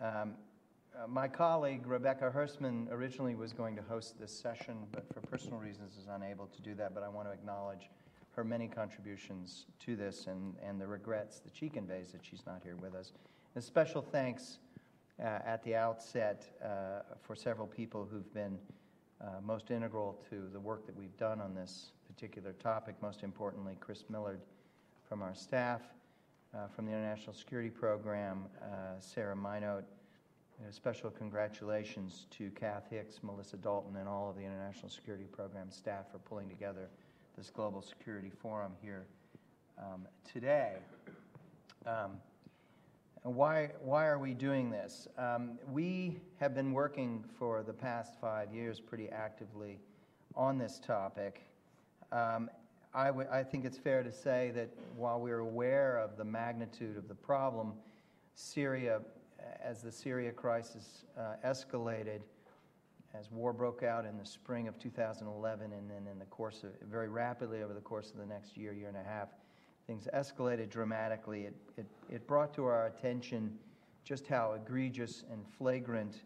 Um, uh, my colleague Rebecca Hersman originally was going to host this session, but for personal reasons is unable to do that. But I want to acknowledge her many contributions to this and, and the regrets that she conveys that she's not here with us. And special thanks uh, at the outset uh, for several people who've been uh, most integral to the work that we've done on this particular topic. Most importantly, Chris Millard from our staff, uh, from the International Security Program, uh, Sarah Minote. special congratulations to Kath Hicks, Melissa Dalton, and all of the International Security Program staff for pulling together this Global Security Forum here um, today. Um, why, why are we doing this? Um, we have been working for the past five years pretty actively on this topic. Um, I, w- I think it's fair to say that while we're aware of the magnitude of the problem, Syria, as the Syria crisis uh, escalated, as war broke out in the spring of 2011, and then in the course of very rapidly over the course of the next year, year and a half, things escalated dramatically. It, it, it brought to our attention just how egregious and flagrant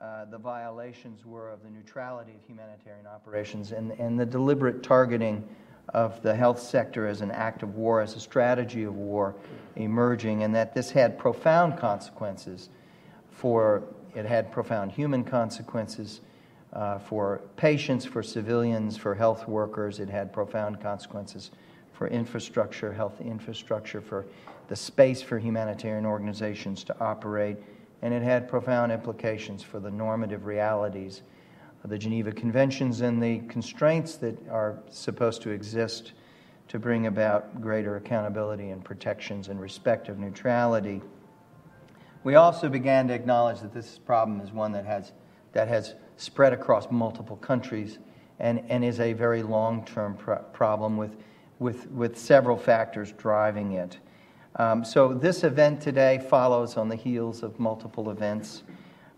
uh, the violations were of the neutrality of humanitarian operations and, and the deliberate targeting of the health sector as an act of war, as a strategy of war emerging, and that this had profound consequences for, it had profound human consequences uh, for patients, for civilians, for health workers. It had profound consequences for infrastructure, health infrastructure, for the space for humanitarian organizations to operate, and it had profound implications for the normative realities the Geneva Conventions and the constraints that are supposed to exist to bring about greater accountability and protections and respect of neutrality. We also began to acknowledge that this problem is one that has, that has spread across multiple countries and, and is a very long term problem with with, with several factors driving it. Um, so, this event today follows on the heels of multiple events.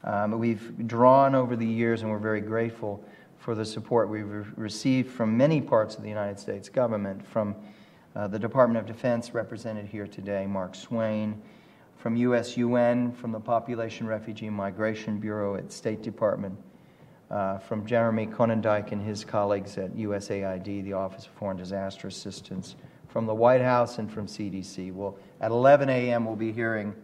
Um, we've drawn over the years, and we're very grateful for the support we've re- received from many parts of the United States government, from uh, the Department of Defense, represented here today, Mark Swayne, from USUN, from the Population Refugee Migration Bureau at State Department, uh, from Jeremy Konyndyk and his colleagues at USAID, the Office of Foreign Disaster Assistance, from the White House, and from CDC. Well, at 11 a.m., we'll be hearing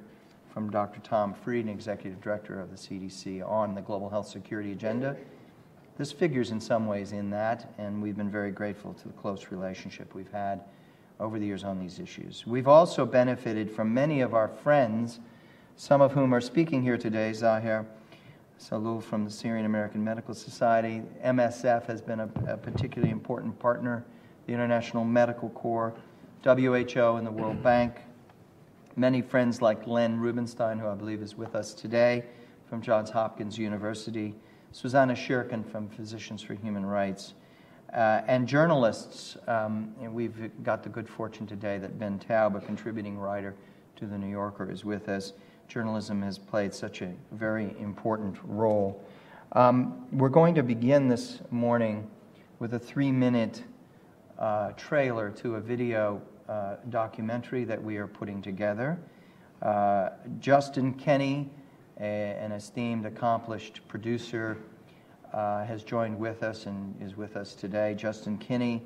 from Dr. Tom Frieden, Executive Director of the CDC, on the global health security agenda. This figures in some ways in that, and we've been very grateful to the close relationship we've had over the years on these issues. We've also benefited from many of our friends, some of whom are speaking here today, Zaher Sahloul from the Syrian American Medical Society. MSF has been a, a, particularly important partner, the International Medical Corps, WHO, and the World Bank. Many friends like Len Rubenstein, who I believe is with us today from Johns Hopkins University, Susanna Sirkin from Physicians for Human Rights, uh, and journalists. Um, and we've got the good fortune today that Ben Taub, a contributing writer to The New Yorker, is with us journalism has played such a very important role. Um, we're going to begin this morning with a three minute uh, trailer to a video uh, documentary that we are putting together. Uh, Justin Kenny, a, an esteemed, accomplished producer, uh, has joined with us and is with us today. Justin Kinney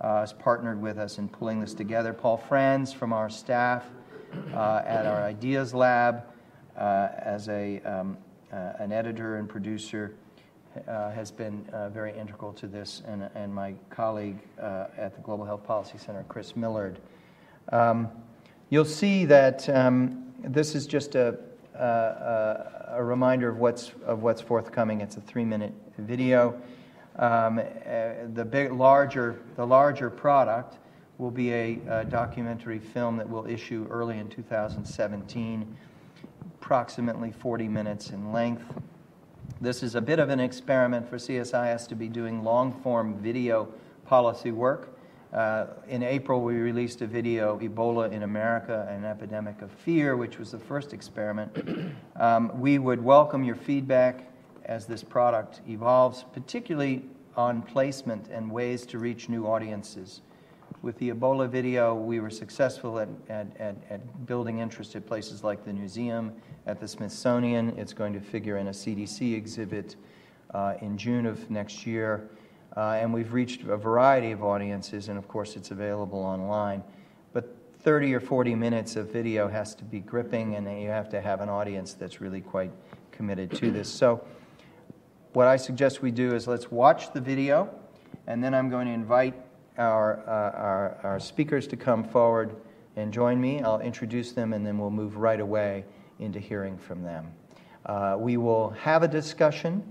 uh, has partnered with us in pulling this together. Paul Franz from our staff uh, at our Ideas Lab as a, um, an editor and producer. Uh, has been very integral to this, and, and my colleague at the Global Health Policy Center, Chris Millard. Um, you'll see that um, this is just a, a, a, reminder of what's, of what's forthcoming. It's a three minute video. Um, uh, the big, larger, the larger product will be a, a, documentary film that will issue early in 2017, approximately 40 minutes in length. This is a bit of an experiment for CSIS to be doing long form video policy work. Uh, in April, we released a video, Ebola in America, an epidemic of fear, which was the first experiment. Um, we would welcome your feedback as this product evolves, particularly on placement and ways to reach new audiences with the Ebola video, we were successful at, at, at, at, building interest at places like the museum, at the Smithsonian. It's going to figure in a CDC exhibit uh, in June of next year. Uh, and we've reached a variety of audiences, and of course, it's available online. But 30 or 40 minutes of video has to be gripping, and you have to have an audience that's really quite committed to this. So, what I suggest we do is let's watch the video, and then I'm going to invite our, uh, our, our speakers to come forward and join me. I'll introduce them, and then we'll move right away into hearing from them. Uh, we will have a discussion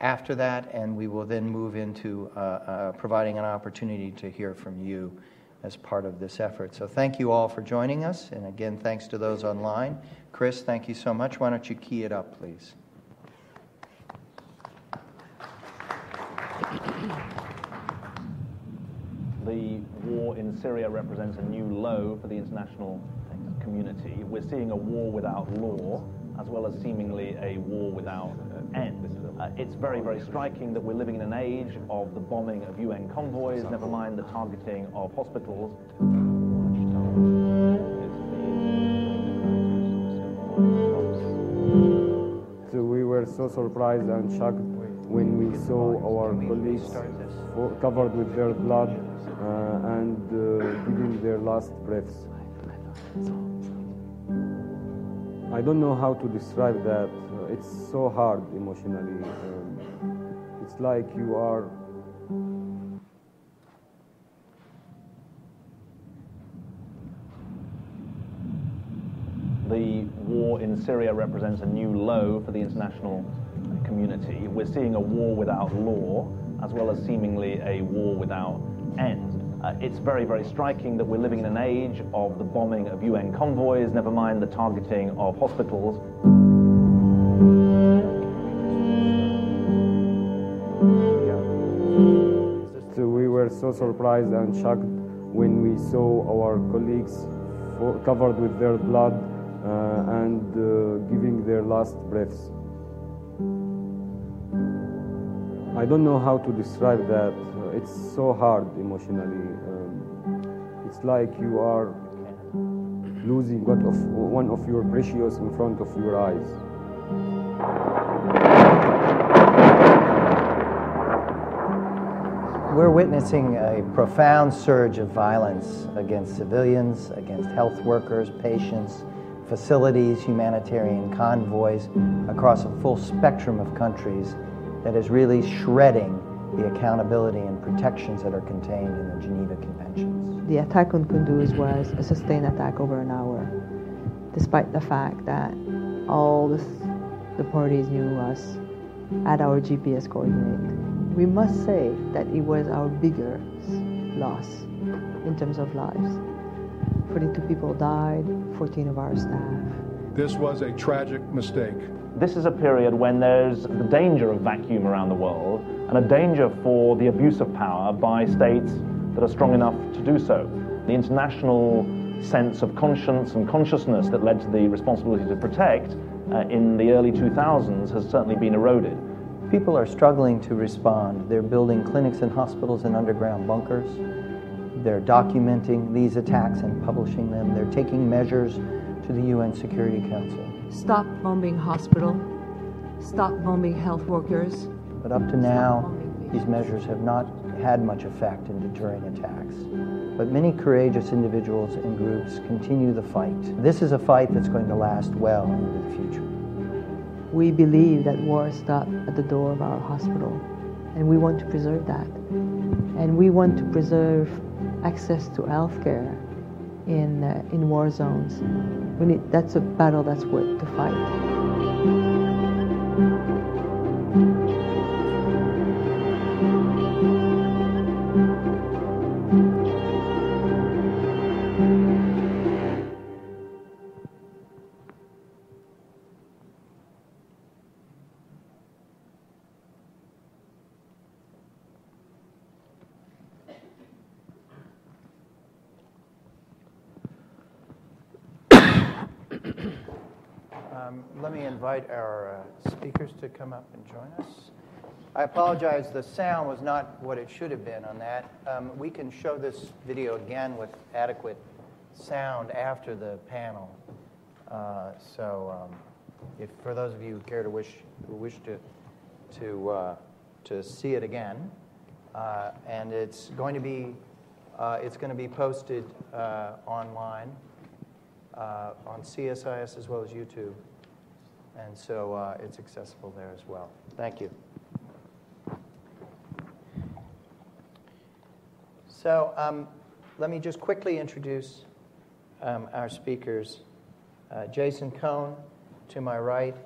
after that, and we will then move into uh, uh, providing an opportunity to hear from you as part of this effort. So, thank you all for joining us, and again, thanks to those online. Chris, thank you so much. Why don't you key it up, please? The war in Syria represents a new low for the international community. We're seeing a war without law, as well as seemingly a war without end. Uh, it's very, very striking that we're living in an age of the bombing of UN convoys, never mind the targeting of hospitals. So we were so surprised and shocked when we saw our colleagues covered with their blood uh, and uh, giving their last breaths. I don't know how to describe that. Uh, it's so hard emotionally. Um, it's like you are the war in Syria represents a new low for the international community. We're seeing a war without law, as well as seemingly a war without end. Uh, it's very, very striking that we're living in an age of the bombing of UN convoys, never mind the targeting of hospitals. So we were so surprised and shocked when we saw our colleagues covered with their blood uh, and uh, giving their last breaths. I don't know how to describe that. It's so hard emotionally. Um, it's like you are losing of, one of your precious in front of your eyes. We're witnessing a profound surge of violence against civilians, against health workers, patients, facilities, humanitarian convoys across a full spectrum of countries that is really shredding the accountability and protections that are contained in the Geneva Conventions. The attack on Kunduz was a sustained attack over an hour, despite the fact that all this, the parties knew us at our GPS coordinate. We must say that it was our biggest loss in terms of lives. 42 people died, 14 of our staff. This was a tragic mistake. This is a period when there's the danger of vacuum around the world and a danger for the abuse of power by states that are strong enough to do so. The international sense of conscience and consciousness that led to the responsibility to protect uh, in the early 2000s has certainly been eroded. People are struggling to respond. They're building clinics and hospitals in underground bunkers. They're documenting these attacks and publishing them. They're taking measures to the UN Security Council. Stop bombing hospital. Stop bombing health workers. But up to now, these measures have not had much effect in deterring attacks. But many courageous individuals and groups continue the fight. This is a fight that's going to last well into the future. We believe that war stopped at the door of our hospital, and we want to preserve that. And we want to preserve access to health care in, uh, in war zones. We need, that's a battle that's worth to fight. Um, let me invite our uh, speakers to come up and join us. I apologize, the sound was not what it should have been on that. Um, we can show this video again with adequate sound after the panel. Uh, so, um, if for those of you who care to wish who wish to to uh, to see it again, uh, and it's going to be uh, it's going to be posted uh, online uh, on CSIS as well as YouTube, and so uh, it's accessible there as well. Thank you. So um, let me just quickly introduce um, our speakers. Uh, Jason Cone, to my right,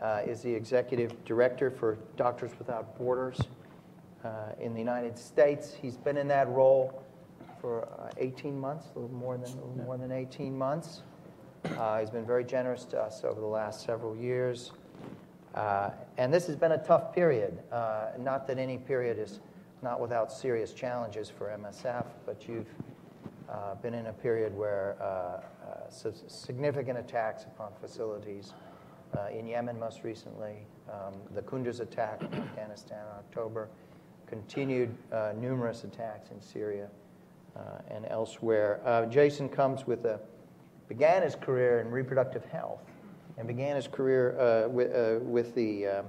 uh, is the executive director for Doctors Without Borders uh, in the United States. He's been in that role for uh, 18 months, a little more than, a little more than 18 months. Uh, he's been very generous to us over the last several years. Uh, and this has been a tough period. Uh, not that any period is not without serious challenges for MSF, but you've uh, been in a period where uh, uh, significant attacks upon facilities uh, in Yemen, most recently, um, the Kunduz attack in Afghanistan in October, continued uh, numerous attacks in Syria and elsewhere. Uh, Jason comes with a began his career in reproductive health and began his career uh, with, uh, with the uh,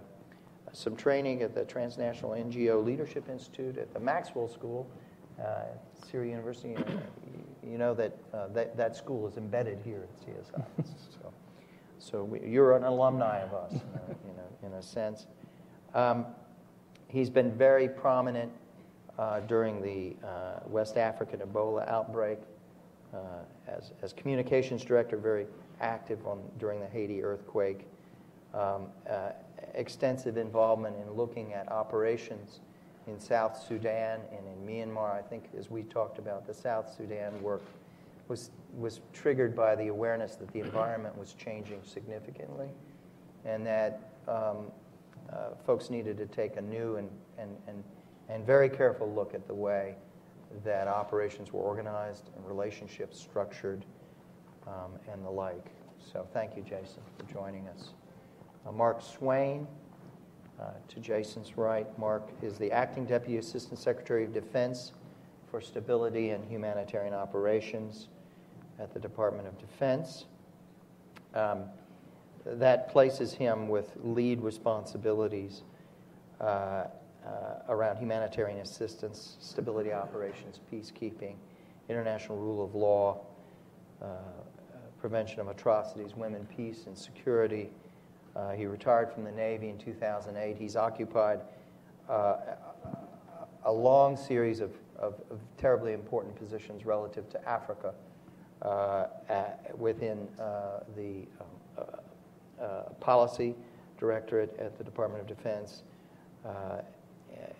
some training at the Transnational NGO Leadership Institute at the Maxwell School, uh, Syracuse University. Uh, you know that, uh, that that school is embedded here at CSI. so, so we, you're an alumni of us, in a, in a, in a sense. Um, he's been very prominent uh, during the uh, West African Ebola outbreak uh, as, as communications director, very active on, during the Haiti earthquake. Um, uh, extensive involvement in looking at operations in South Sudan and in Myanmar. I think, as we talked about, the South Sudan work was, was triggered by the awareness that the environment was changing significantly and that um, uh, folks needed to take a new and, and, and, and very careful look at the way that operations were organized and relationships structured um, and the like. So thank you, Jason, for joining us. Uh, Mark Swayne, uh, to Jason's right. Mark is the Acting Deputy Assistant Secretary of Defense for Stability and Humanitarian Operations at the Department of Defense. Um, that places him with lead responsibilities uh, around humanitarian assistance, stability operations, peacekeeping, international rule of law, uh, prevention of atrocities, women, peace, and security. Uh, he retired from the Navy in 2008. He's occupied uh, a long series of, of, of, terribly important positions relative to Africa uh, at, within uh, the um, uh, policy directorate at the Department of Defense, uh,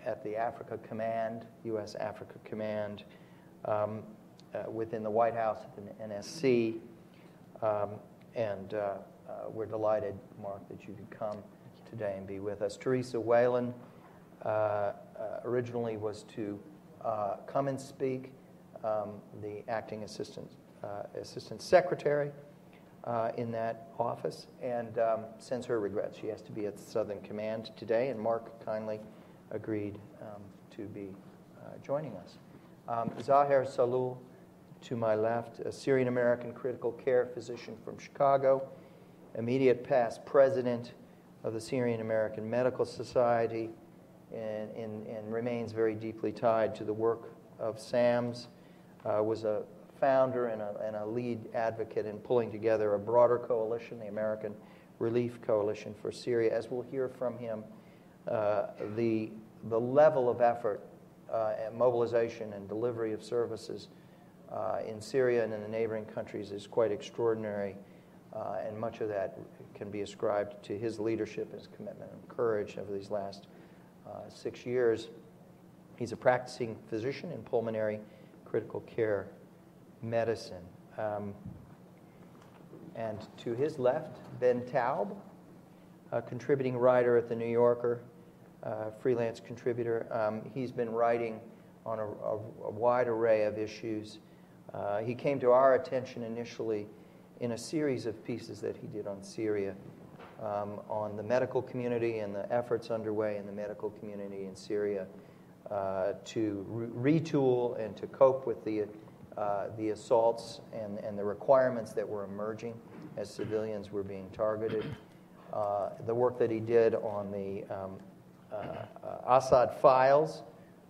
at the Africa Command, U.S. Africa Command, um, within the White House at the NSC. Um, and uh, uh, we're delighted, Mark, that you could come today and be with us. Theresa Whelan uh, originally was to come and speak, um, the acting assistant, assistant secretary in that office, and um, sends her regrets. She has to be at Southern Command today, and Mark kindly agreed um, to be joining us. Um, Zaher Sahloul to my left, a Syrian American critical care physician from Chicago, immediate past president of the Syrian American Medical Society, and, and, and remains very deeply tied to the work of SAMS, uh, was a founder and a, and a lead advocate in pulling together a broader coalition, the American Relief Coalition for Syria. As we'll hear from him, uh, the, the level of effort, uh, and mobilization, and delivery of services uh, in Syria and in the neighboring countries is quite extraordinary, uh, and much of that can be ascribed to his leadership, his commitment, and courage over these last uh, six years. He's a practicing physician in pulmonary critical care medicine. Um, and to his left, Ben Taub, a contributing writer at The New Yorker, uh, freelance contributor. Um, he's been writing on a, a, a wide array of issues. Uh, he came to our attention initially in a series of pieces that he did on Syria um, on the medical community and the efforts underway in the medical community in Syria uh, to re- retool and to cope with the, uh, the assaults and, and the requirements that were emerging as civilians were being targeted. Uh, the work that he did on the um, Assad files,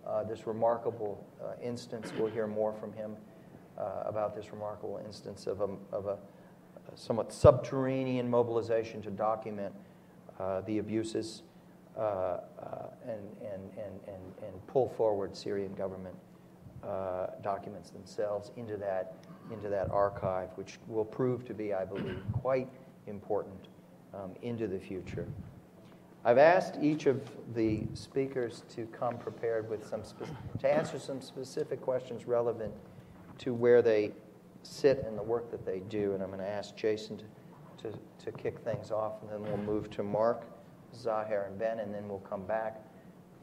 uh, this remarkable instance, we'll hear more from him about this remarkable instance of a, of a somewhat subterranean mobilization to document the abuses uh, uh, and, and, and, and, and pull forward Syrian government uh, documents themselves into that, into that archive, which will prove to be, I believe, quite important um, into the future. I've asked each of the speakers to come prepared with some to answer some specific questions relevant to where they sit and the work that they do. And I'm going to ask Jason to, to, to kick things off, and then we'll move to Mark, Zaher, and Ben, and then we'll come back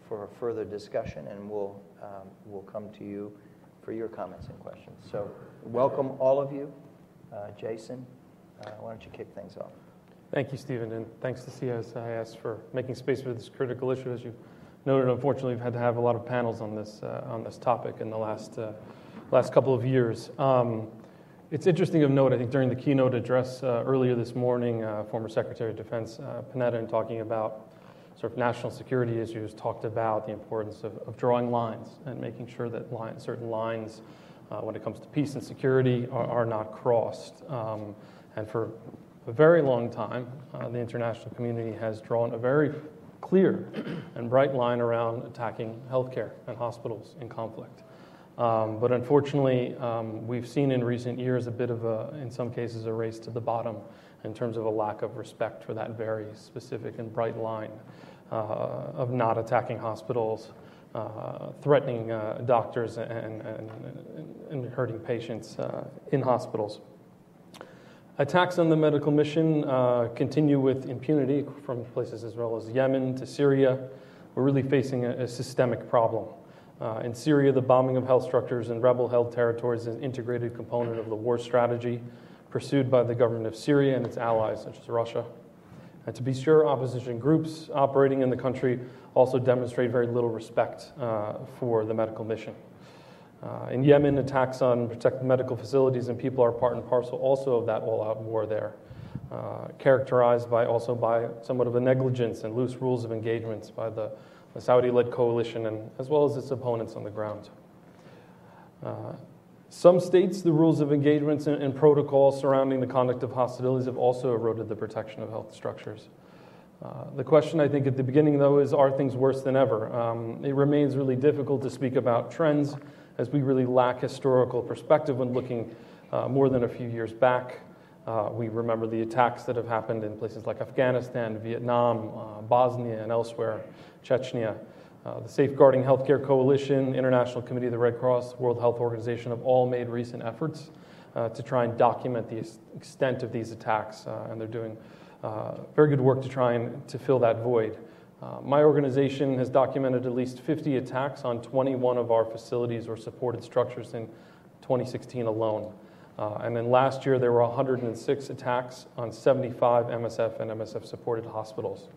for a further discussion, and we'll, um, we'll come to you for your comments and questions. So, welcome all of you. Uh, Jason, uh, why don't you kick things off? Thank you, Stephen, and thanks to CSIS for making space for this critical issue. As you noted, unfortunately, we've had to have a lot of panels on this uh, on this topic in the last uh, last couple of years. Um, it's interesting of note. I think during the keynote address uh, earlier this morning, uh, former Secretary of Defense uh, Panetta, in talking about sort of national security issues, talked about the importance of, of drawing lines and making sure that line, certain lines, uh, when it comes to peace and security, are, are not crossed. Um, and for a very long time, uh, the international community has drawn a very clear and bright line around attacking healthcare and hospitals in conflict. Um, but unfortunately, um, we've seen in recent years a bit of a, in some cases, a race to the bottom in terms of a lack of respect for that very specific and bright line uh, of not attacking hospitals, uh, threatening uh, doctors, and, and, and, hurting patients uh, in hospitals. Attacks on the medical mission uh, continue with impunity from places as well as Yemen to Syria. We're really facing a, a systemic problem. Uh, in Syria, the bombing of health structures in rebel held territories is an integrated component of the war strategy pursued by the government of Syria and its allies, such as Russia. And to be sure, opposition groups operating in the country also demonstrate very little respect uh, for the medical mission. Uh, in Yemen, attacks on protected medical facilities and people are part and parcel also of that all-out war there, uh, characterized by also by somewhat of a negligence and loose rules of engagements by the, the Saudi-led coalition and as well as its opponents on the ground. Uh, some states, the rules of engagements and, and, protocols surrounding the conduct of hostilities have also eroded the protection of health structures. Uh, the question, I think, at the beginning, though, is are things worse than ever? Um, it remains really difficult to speak about trends as we really lack historical perspective when looking uh, more than a few years back. Uh, we remember the attacks that have happened in places like Afghanistan, Vietnam, uh, Bosnia, and elsewhere, Chechnya. Uh, the Safeguarding Healthcare Coalition, International Committee of the Red Cross, World Health Organization have all made recent efforts uh, to try and document the extent of these attacks, uh, and they're doing very good work to try and to fill that void. Uh, my organization has documented at least 50 attacks on 21 of our facilities or supported structures in 2016 alone. Uh, and then last year, there were 106 attacks on 75 MSF and MSF supported hospitals.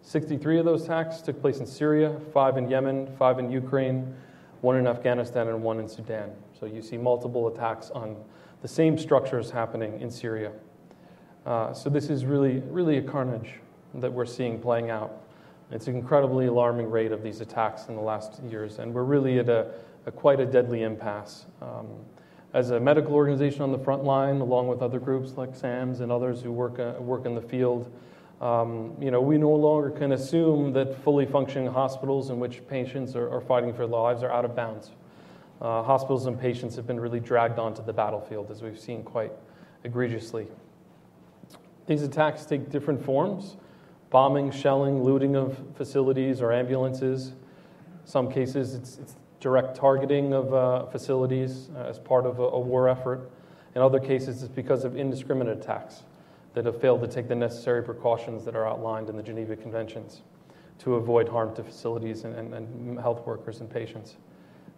63 of those attacks took place in Syria, five in Yemen, five in Ukraine, one in Afghanistan, and one in Sudan. So you see multiple attacks on the same structures happening in Syria. Uh, so this is really, really a carnage that we're seeing playing out. It's an incredibly alarming rate of these attacks in the last years, and we're really at a, a quite a deadly impasse. Um, as a medical organization on the front line, along with other groups like SAMS and others who work, uh, work in the field, um, you know, we no longer can assume that fully functioning hospitals in which patients are, are fighting for their lives are out of bounds. Uh, hospitals and patients have been really dragged onto the battlefield, as we've seen quite egregiously. These attacks take different forms bombing, shelling, looting of facilities or ambulances. Some cases, it's, it's direct targeting of uh, facilities uh, as part of a, a, war effort. In other cases, it's because of indiscriminate attacks that have failed to take the necessary precautions that are outlined in the Geneva Conventions to avoid harm to facilities and, and, and health workers and patients.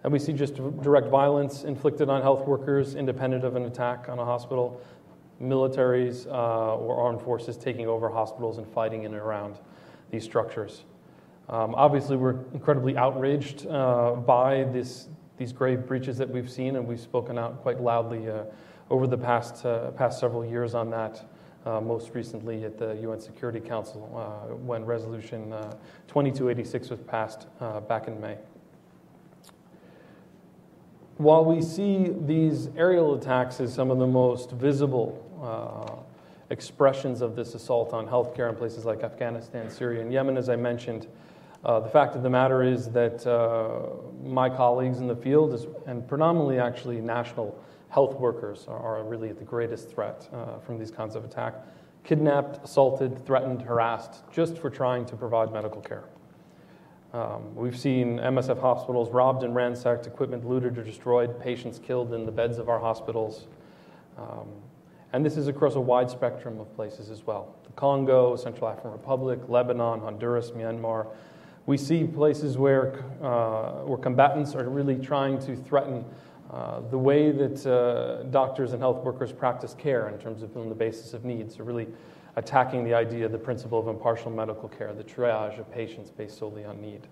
And we see just direct violence inflicted on health workers independent of an attack on a hospital militaries uh, or armed forces taking over hospitals and fighting in and around these structures. Um, obviously, we're incredibly outraged uh, by this, these grave breaches that we've seen, and we've spoken out quite loudly uh, over the past, uh, past several years on that. Uh, most recently at the UN Security Council uh, when Resolution 2286 was passed back in May. While we see these aerial attacks as some of the most visible uh, expressions of this assault on healthcare in places like Afghanistan, Syria, and Yemen, as I mentioned, uh, the fact of the matter is that uh, my colleagues in the field, is, and predominantly actually national health workers, are, are really the greatest threat uh, from these kinds of attack. Kidnapped, assaulted, threatened, harassed, just for trying to provide medical care. Um, we've seen MSF hospitals robbed and ransacked, equipment looted or destroyed, patients killed in the beds of our hospitals. Um, and this is across a wide spectrum of places as well the Congo, Central African Republic, Lebanon, Honduras, Myanmar. We see places where, uh, where combatants are really trying to threaten uh, the way that uh, doctors and health workers practice care in terms of on the basis of needs, are really attacking the idea, the principle of impartial medical care, the triage of patients based solely on need.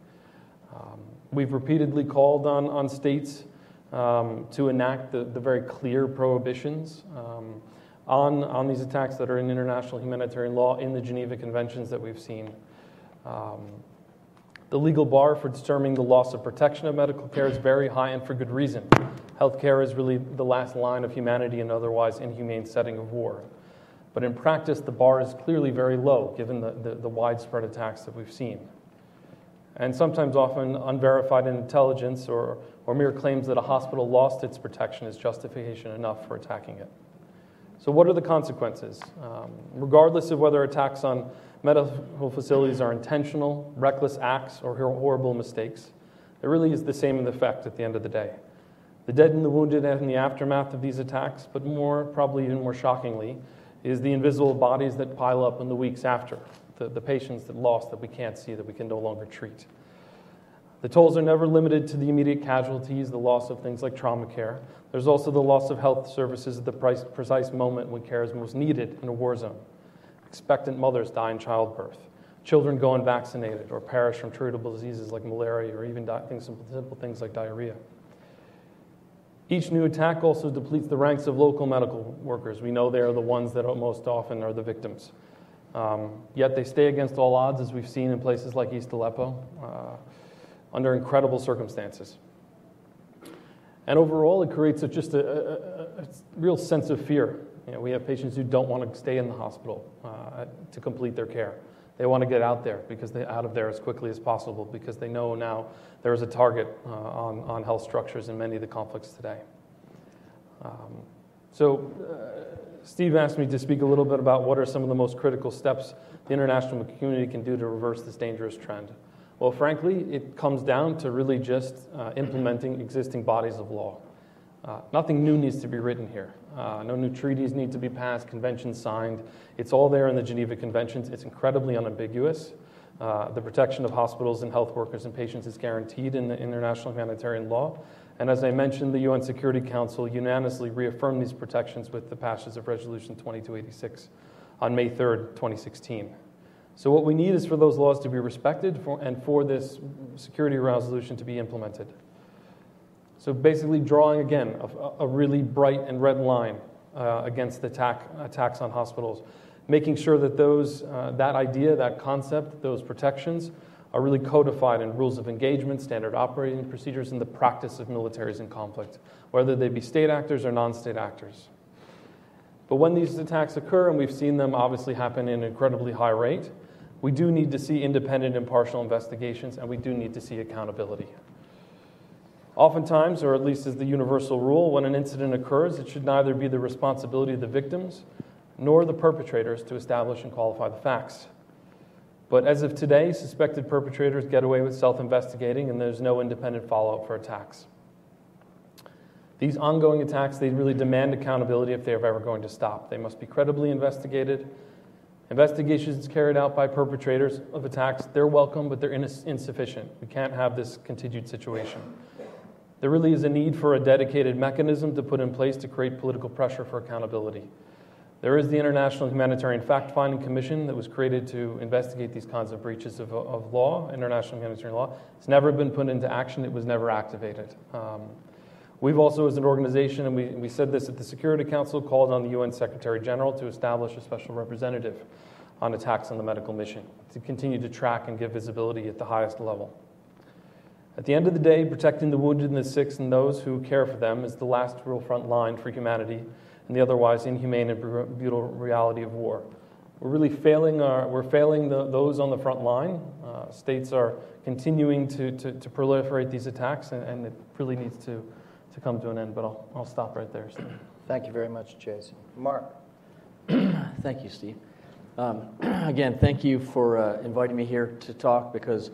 Um, we've repeatedly called on, on states um, to enact the, the, very clear prohibitions um, on, on these attacks that are in international humanitarian law in the Geneva Conventions that we've seen. Um, the legal bar for determining the loss of protection of medical care is very high and for good reason. Healthcare is really the last line of humanity in otherwise inhumane setting of war. But in practice, the bar is clearly very low given the, the, the widespread attacks that we've seen. And sometimes, often, unverified intelligence or, or mere claims that a hospital lost its protection is justification enough for attacking it. So, what are the consequences? Um, regardless of whether attacks on medical facilities are intentional, reckless acts, or horrible mistakes, it really is the same in effect at the end of the day. The dead and the wounded in the aftermath of these attacks, but more, probably even more shockingly, is the invisible bodies that pile up in the weeks after, the, the patients that lost that we can't see, that we can no longer treat. The tolls are never limited to the immediate casualties, the loss of things like trauma care. There's also the loss of health services at the precise moment when care is most needed in a war zone. Expectant mothers die in childbirth. Children go unvaccinated or perish from treatable diseases like malaria or even things, simple, things like diarrhea. Each new attack also depletes the ranks of local medical workers. We know they are the ones that most often are the victims. Um, yet they stay against all odds, as we've seen in places like East Aleppo, uh, under incredible circumstances. And overall, it creates a, just a, a, a, real sense of fear. You know, we have patients who don't want to stay in the hospital uh, to complete their care. They want to get out there because they out of there as quickly as possible because they know now there is a target uh, on, on health structures in many of the conflicts today. Um, so, uh, Steve asked me to speak a little bit about what are some of the most critical steps the international community can do to reverse this dangerous trend. Well, frankly, it comes down to really just uh, implementing existing bodies of law. Uh, nothing new needs to be written here. Uh, no new treaties need to be passed, conventions signed. It's all there in the Geneva Conventions. It's incredibly unambiguous. Uh, the protection of hospitals and health workers and patients is guaranteed in the international humanitarian law. And as I mentioned, the UN Security Council unanimously reaffirmed these protections with the passage of Resolution 2286 on May 3rd, 2016. So, what we need is for those laws to be respected for, and for this security resolution to be implemented. So basically, drawing again a, a really bright and red line uh, against the attack, attacks on hospitals, making sure that those, uh, that idea, that concept, those protections are really codified in rules of engagement, standard operating procedures, and the practice of militaries in conflict, whether they be state actors or non state actors. But when these attacks occur, and we've seen them obviously happen in an incredibly high rate, we do need to see independent, impartial investigations, and we do need to see accountability. Oftentimes, or at least as the universal rule, when an incident occurs, it should neither be the responsibility of the victims nor the perpetrators to establish and qualify the facts. But as of today, suspected perpetrators get away with self investigating, and there's no independent follow up for attacks. These ongoing attacks, they really demand accountability if they are ever going to stop. They must be credibly investigated. Investigations carried out by perpetrators of attacks, they're welcome, but they're insufficient. We can't have this continued situation. There really is a need for a dedicated mechanism to put in place to create political pressure for accountability. There is the International Humanitarian Fact Finding Commission that was created to investigate these kinds of breaches of, of law, international humanitarian law. It's never been put into action, it was never activated. Um, we've also, as an organization, and we, we said this at the Security Council, called on the UN Secretary General to establish a special representative on attacks on the medical mission to continue to track and give visibility at the highest level. At the end of the day, protecting the wounded and the sick and those who care for them is the last real front line for humanity and the otherwise inhumane and brutal reality of war. We're really failing, our, we're failing the, those on the front line. Uh, states are continuing to, to, to, proliferate these attacks, and, and, it really needs to, to come to an end. But I'll, I'll stop right there. Steve. Thank you very much, Jason. Mark. thank you, Steve. Um, again, thank you for uh, inviting me here to talk because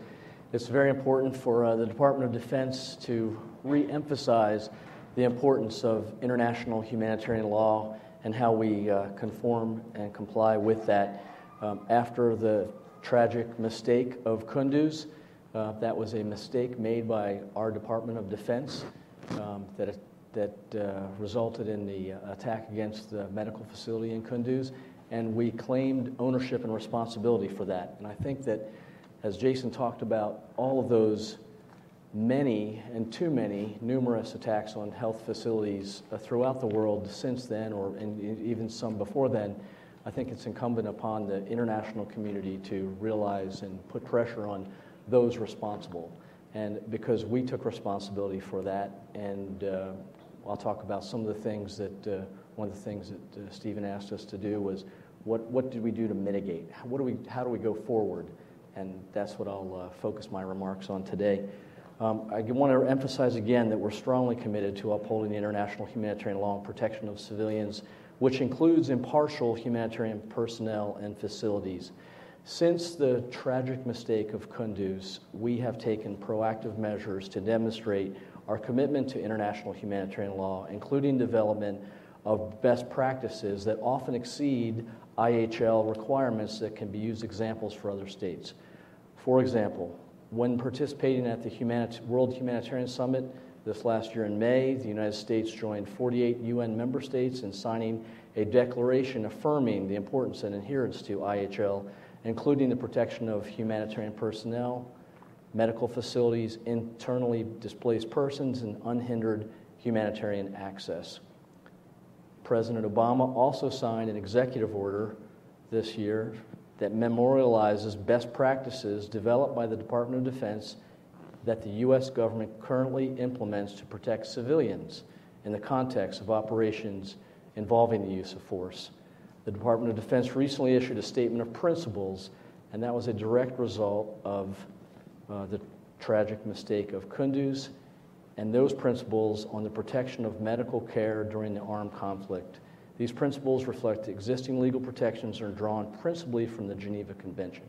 it's very important for uh, the Department of Defense to re emphasize the importance of international humanitarian law and how we uh, conform and comply with that. Um, after the tragic mistake of Kunduz, uh, that was a mistake made by our Department of Defense um, that, that uh, resulted in the uh, attack against the medical facility in Kunduz, and we claimed ownership and responsibility for that. And I think that, as Jason talked about, all of those many and too many numerous attacks on health facilities uh, throughout the world since then, or even some before then, I think it's incumbent upon the international community to realize and put pressure on those responsible. And because we took responsibility for that, and uh, I'll talk about some of the things that uh, one of the things that uh, Stephen asked us to do was what, what did we do to mitigate? What do we, how do we go forward? And that's what I'll uh, focus my remarks on today. Um, I want to emphasize again that we're strongly committed to upholding the international humanitarian law and protection of civilians, which includes impartial humanitarian personnel and facilities. Since the tragic mistake of Kunduz, we have taken proactive measures to demonstrate our commitment to international humanitarian law, including development of best practices that often exceed IHL requirements that can be used examples for other states. For example, when participating at the Humanit- World Humanitarian Summit this last year in May, the United States joined 48 UN member states in signing a declaration affirming the importance and adherence to IHL, including the protection of humanitarian personnel, medical facilities, internally displaced persons, and unhindered humanitarian access. President Obama also signed an executive order this year that memorializes best practices developed by the Department of Defense that the U.S. government currently implements to protect civilians in the context of operations involving the use of force. The Department of Defense recently issued a statement of principles, and that was a direct result of uh, the tragic mistake of Kunduz and those principles on the protection of medical care during the armed conflict. These principles reflect existing legal protections and are drawn principally from the Geneva Convention.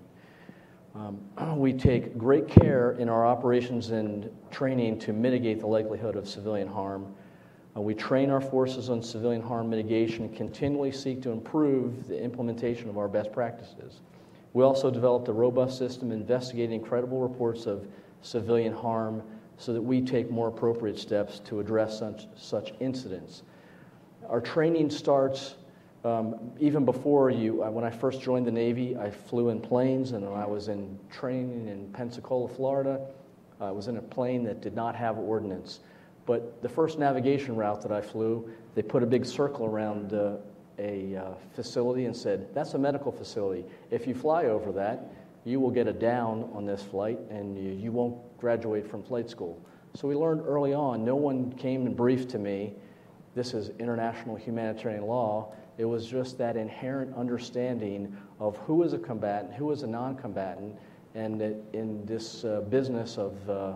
Um, we take great care in our operations and training to mitigate the likelihood of civilian harm. Uh, we train our forces on civilian harm mitigation and continually seek to improve the implementation of our best practices. We also developed a robust system investigating credible reports of civilian harm so that we take more appropriate steps to address such, such incidents. Our training starts um, even before you. Uh, when I first joined the Navy, I flew in planes, and I was in training in Pensacola, Florida, I was in a plane that did not have ordnance. But the first navigation route that I flew, they put a big circle around uh, a uh, facility and said, That's a medical facility. If you fly over that, you will get a down on this flight and you, you won't graduate from flight school. So we learned early on, no one came and briefed to me this is international humanitarian law. It was just that inherent understanding of who is a combatant, who is a non combatant, and that in this uh, business of uh,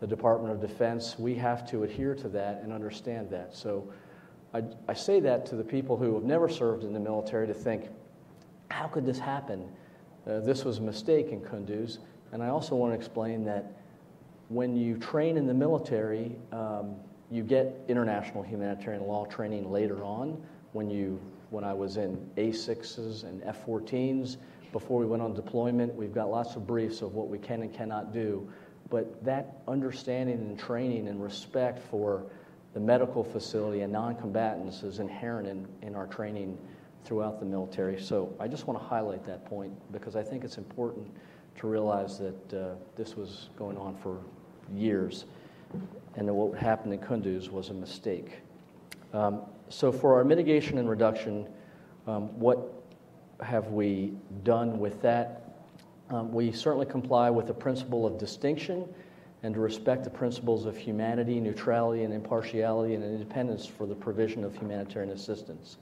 the Department of Defense, we have to adhere to that and understand that. So I, I say that to the people who have never served in the military to think, how could this happen? Uh, this was a mistake in Kunduz. And I also want to explain that when you train in the military, um, you get international humanitarian law training later on when you when I was in A6s and F14s before we went on deployment. We've got lots of briefs of what we can and cannot do. But that understanding and training and respect for the medical facility and non combatants is inherent in, in our training throughout the military. So I just want to highlight that point because I think it's important to realize that uh, this was going on for years and that what happened in Kunduz was a mistake. Um, so for our mitigation and reduction, um, what have we done with that? Um, we certainly comply with the principle of distinction and to respect the principles of humanity, neutrality, and impartiality and independence for the provision of humanitarian assistance.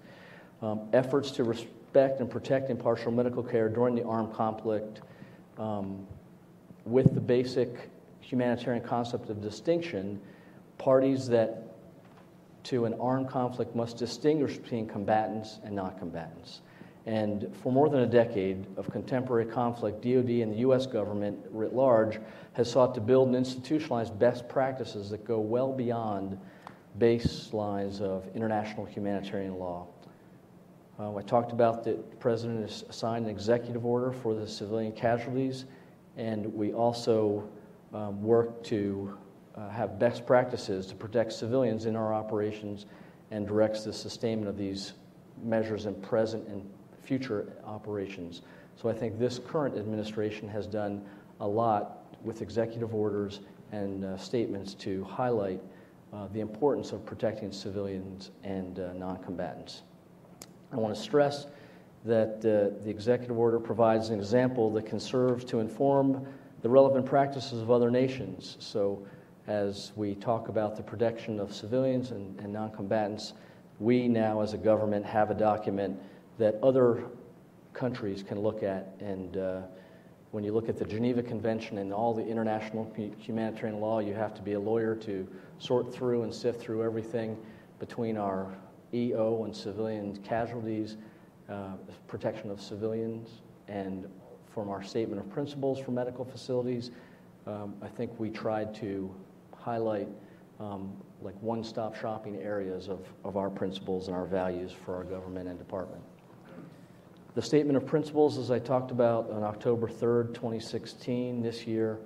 Um, efforts to respect and protect impartial medical care during the armed conflict um, with the basic humanitarian concept of distinction, parties that to an armed conflict must distinguish between combatants and non combatants. And for more than a decade of contemporary conflict, DoD and the U.S. government writ large has sought to build and institutionalize best practices that go well beyond baselines of international humanitarian law. Uh, I talked about that the president has signed an executive order for the civilian casualties, and we also um, work to uh, have best practices to protect civilians in our operations and directs the sustainment of these measures in present and future operations. So I think this current administration has done a lot with executive orders and uh, statements to highlight uh, the importance of protecting civilians and uh, non combatants. I want to stress that uh, the executive order provides an example that can serve to inform the relevant practices of other nations. So, as we talk about the protection of civilians and, and non combatants, we now, as a government, have a document that other countries can look at. And uh, when you look at the Geneva Convention and all the international humanitarian law, you have to be a lawyer to sort through and sift through everything between our EO and civilian casualties, uh, protection of civilians, and from our statement of principles for medical facilities. Um, I think we tried to highlight um, like one-stop shopping areas of, of our principles and our values for our government and department. The statement of principles, as I talked about on October 3rd, 2016, this year,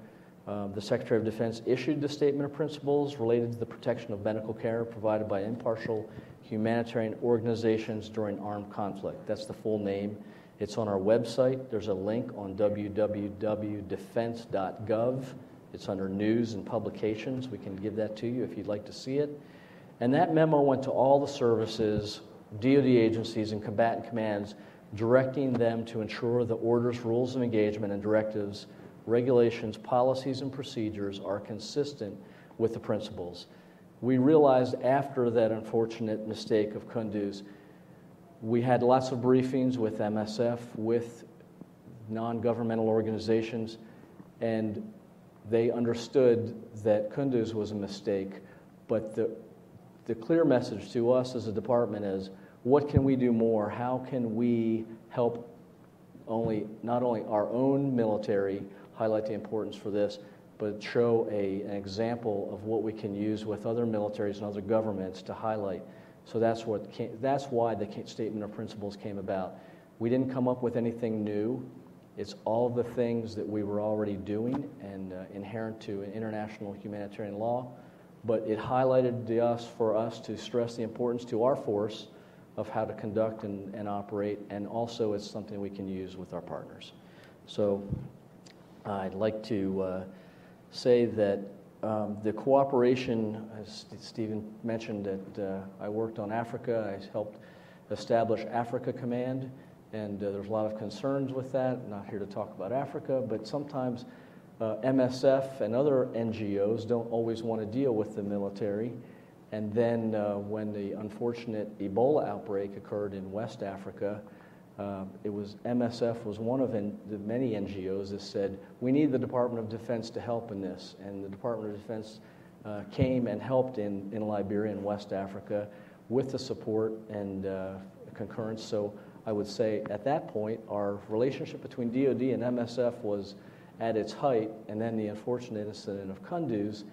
um, the Secretary of Defense issued the statement of principles related to the protection of medical care provided by impartial humanitarian organizations during armed conflict. That's the full name. It's on our website. There's a link on www.defense.gov. It's under news and publications. We can give that to you if you'd like to see it. And that memo went to all the services, DoD agencies, and combatant commands directing them to ensure the orders, rules of engagement, and directives, regulations, policies, and procedures are consistent with the principles. We realized after that unfortunate mistake of Kunduz, we had lots of briefings with MSF, with non governmental organizations, and they understood that Kunduz was a mistake. But the, the clear message to us as a department is what can we do more? How can we help only not only our own military highlight the importance for this, but show a, an example of what we can use with other militaries and other governments to highlight. So that's what came, that's why the statement of principles came about. We didn't come up with anything new. It's all the things that we were already doing and uh, inherent to international humanitarian law, but it highlighted to us for us to stress the importance to our force of how to conduct and, and operate, and also it's something we can use with our partners. So I'd like to uh, say that um, the cooperation, as Stephen mentioned, that uh, I worked on Africa, I helped establish Africa Command, and uh, there's a lot of concerns with that. I'm not here to talk about Africa, but sometimes uh, MSF and other NGOs don't always want to deal with the military. And then uh, when the unfortunate Ebola outbreak occurred in West Africa, uh, it was MSF was one of the many NGOs that said we need the Department of Defense to help in this, and the Department of Defense uh, came and helped in, in Liberia and West Africa with the support and uh, concurrence. So I would say at that point our relationship between DoD and MSF was at its height, and then the unfortunate incident of Kunduz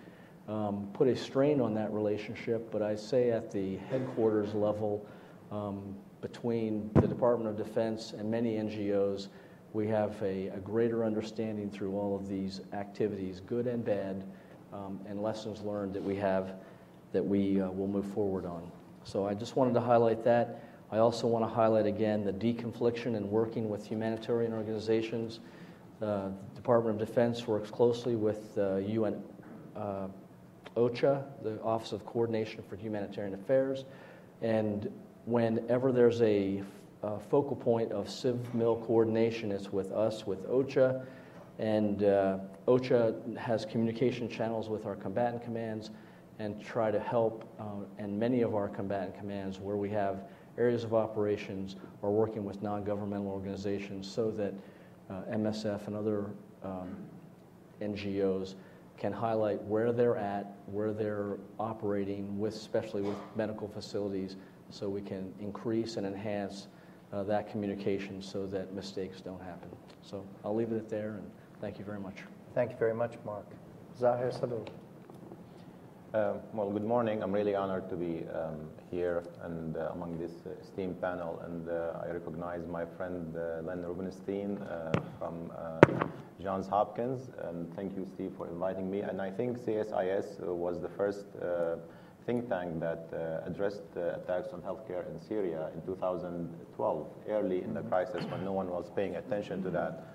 um, put a strain on that relationship, but I say at the headquarters level, um, between the Department of Defense and many NGOs, we have a, a greater understanding through all of these activities, good and bad, um, and lessons learned that we have that we uh, will move forward on. So I just wanted to highlight that. I also want to highlight again the deconfliction and working with humanitarian organizations. Uh, the Department of Defense works closely with uh, UN uh, OCHA, the Office of Coordination for Humanitarian Affairs, and whenever there's a, a focal point of civ-mil coordination, it's with us, with OCHA, and uh, OCHA has communication channels with our combatant commands and try to help. Uh, and many of our combatant commands, where we have areas of operations, are working with non governmental organizations so that uh, MSF and other um, NGOs can highlight where they're at, where they're operating, with, especially with medical facilities, so we can increase and enhance uh, that communication so that mistakes don't happen. So I'll leave it there, and thank you very much. Thank you very much, Mark. Zaher Sahloul. Uh, well, good morning. I'm really honored to be um, here and uh, among this uh, esteemed panel. And uh, I recognize my friend uh, Len Rubenstein uh, from Johns Hopkins. And thank you, Steve, for inviting me. And I think CSIS was the first think tank that addressed attacks on healthcare in Syria in 2012, early in the crisis when no one was paying attention to that.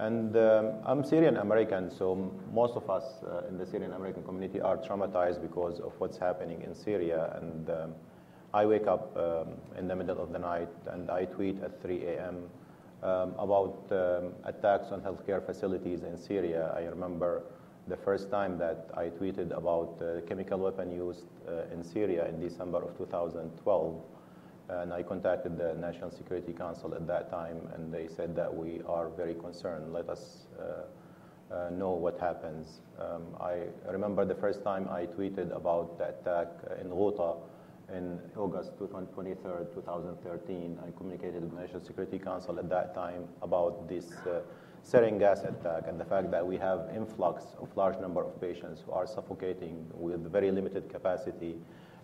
And um, I'm Syrian American, so most of us uh, in the Syrian American community are traumatized because of what's happening in Syria. And um, I wake up um, in the middle of the night and I tweet at 3 a.m. Um, about um, attacks on healthcare facilities in Syria. I remember the first time that I tweeted about uh, chemical weapon used uh, in Syria in December of 2012. And I contacted the National Security Council at that time, and they said that we are very concerned. Let us uh, uh, know what happens. Um, I remember the first time I tweeted about the attack in Ghouta in August 23, 2013. I communicated with the National Security Council at that time about this uh, sarin gas attack and the fact that we have influx of large number of patients who are suffocating with very limited capacity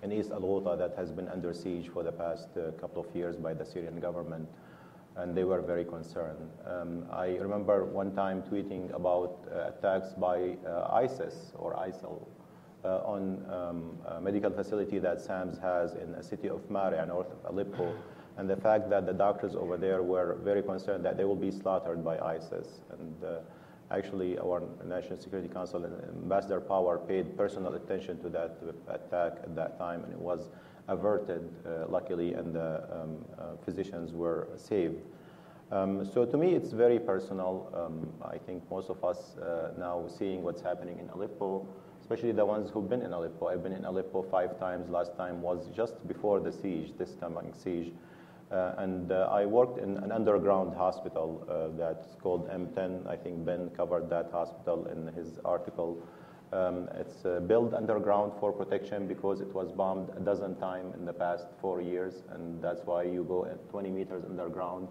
in East Al-Ghouta that has been under siege for the past uh, couple of years by the Syrian government, and they were very concerned. Um, I remember one time tweeting about uh, attacks by uh, ISIS or ISIL uh, on um, a medical facility that SAMS has in the city of Mar'a, north of Aleppo, and the fact that the doctors over there were very concerned that they will be slaughtered by ISIS. And uh, Actually, our National Security Council and Ambassador Power paid personal attention to that attack at that time, and it was averted, uh, luckily, and the um, uh, physicians were saved. Um, so to me, it's very personal. Um, I think most of us uh, now seeing what's happening in Aleppo, especially the ones who've been in Aleppo. I've been in Aleppo five times. Last time was just before the siege, this coming siege. Uh, and uh, I worked in an underground hospital uh, that's called M10. I think Ben covered that hospital in his article. Um, it's built underground for protection because it was bombed a dozen times in the past four years, and that's why you go at 20 meters underground.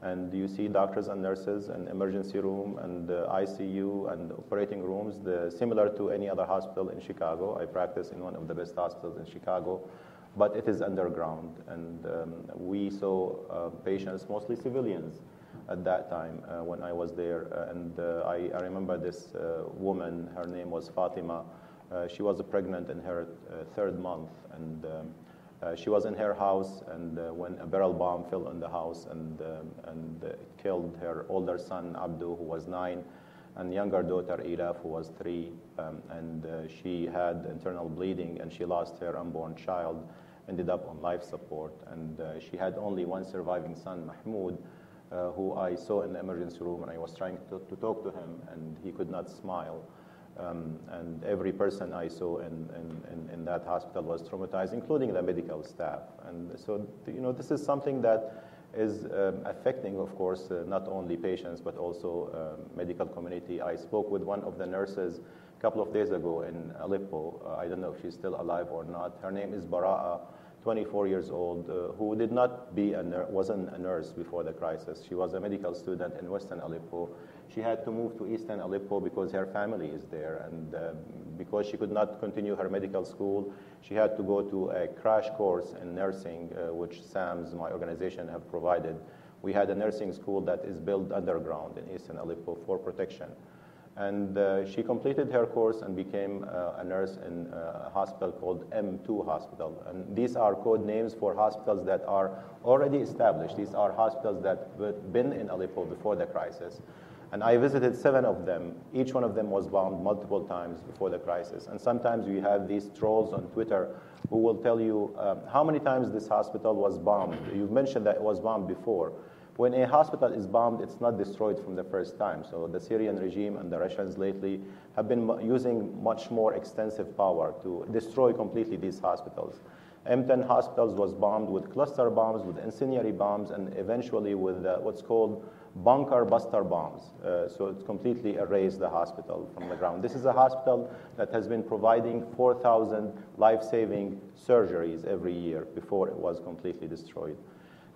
And you see doctors and nurses and emergency room and uh, ICU and operating rooms, the, similar to any other hospital in Chicago. I practice in one of the best hospitals in Chicago but it is underground. And um, we saw uh, patients, mostly civilians, at that time uh, when I was there. Uh, and uh, I, I, remember this uh, woman, her name was Fatima. Uh, she was pregnant in her third month, and um, she was in her house. And when a barrel bomb fell on the house and, um, and killed her older son, Abdu, who was nine, and younger daughter, Ilaf, who was three, um, and she had internal bleeding and she lost her unborn child ended up on life support. And uh, she had only one surviving son, Mahmoud, uh, who I saw in the emergency room, and I was trying to, to talk to him, and he could not smile. Um, and every person I saw in, in, in, that hospital was traumatized, including the medical staff. And so, you know, this is something that is um, affecting, of course, uh, not only patients, but also um, medical community. I spoke with one of the nurses couple of days ago in Aleppo. Uh, I don't know if she's still alive or not. Her name is Bara'a. 24 years old, uh, who did not be a ner- wasn't a nurse before the crisis. She was a medical student in Western Aleppo. She had to move to Eastern Aleppo because her family is there, and uh, because she could not continue her medical school, she had to go to a crash course in nursing, uh, which SAMS, my organization, have provided. We had a nursing school that is built underground in Eastern Aleppo for protection. And uh, she completed her course and became uh, a nurse in a hospital called M2 Hospital. And these are code names for hospitals that are already established. These are hospitals that have been in Aleppo before the crisis. And I visited seven of them. Each one of them was bombed multiple times before the crisis. And sometimes we have these trolls on Twitter who will tell you um, how many times this hospital was bombed. You've mentioned that it was bombed before. When a hospital is bombed, it's not destroyed from the first time. So the Syrian regime and the Russians lately have been using much more extensive power to destroy completely these hospitals. M10 hospitals was bombed with cluster bombs, with incendiary bombs, and eventually with uh, what's called bunker buster bombs. Uh, so it completely erased the hospital from the ground. This is a hospital that has been providing 4,000 life-saving surgeries every year before it was completely destroyed.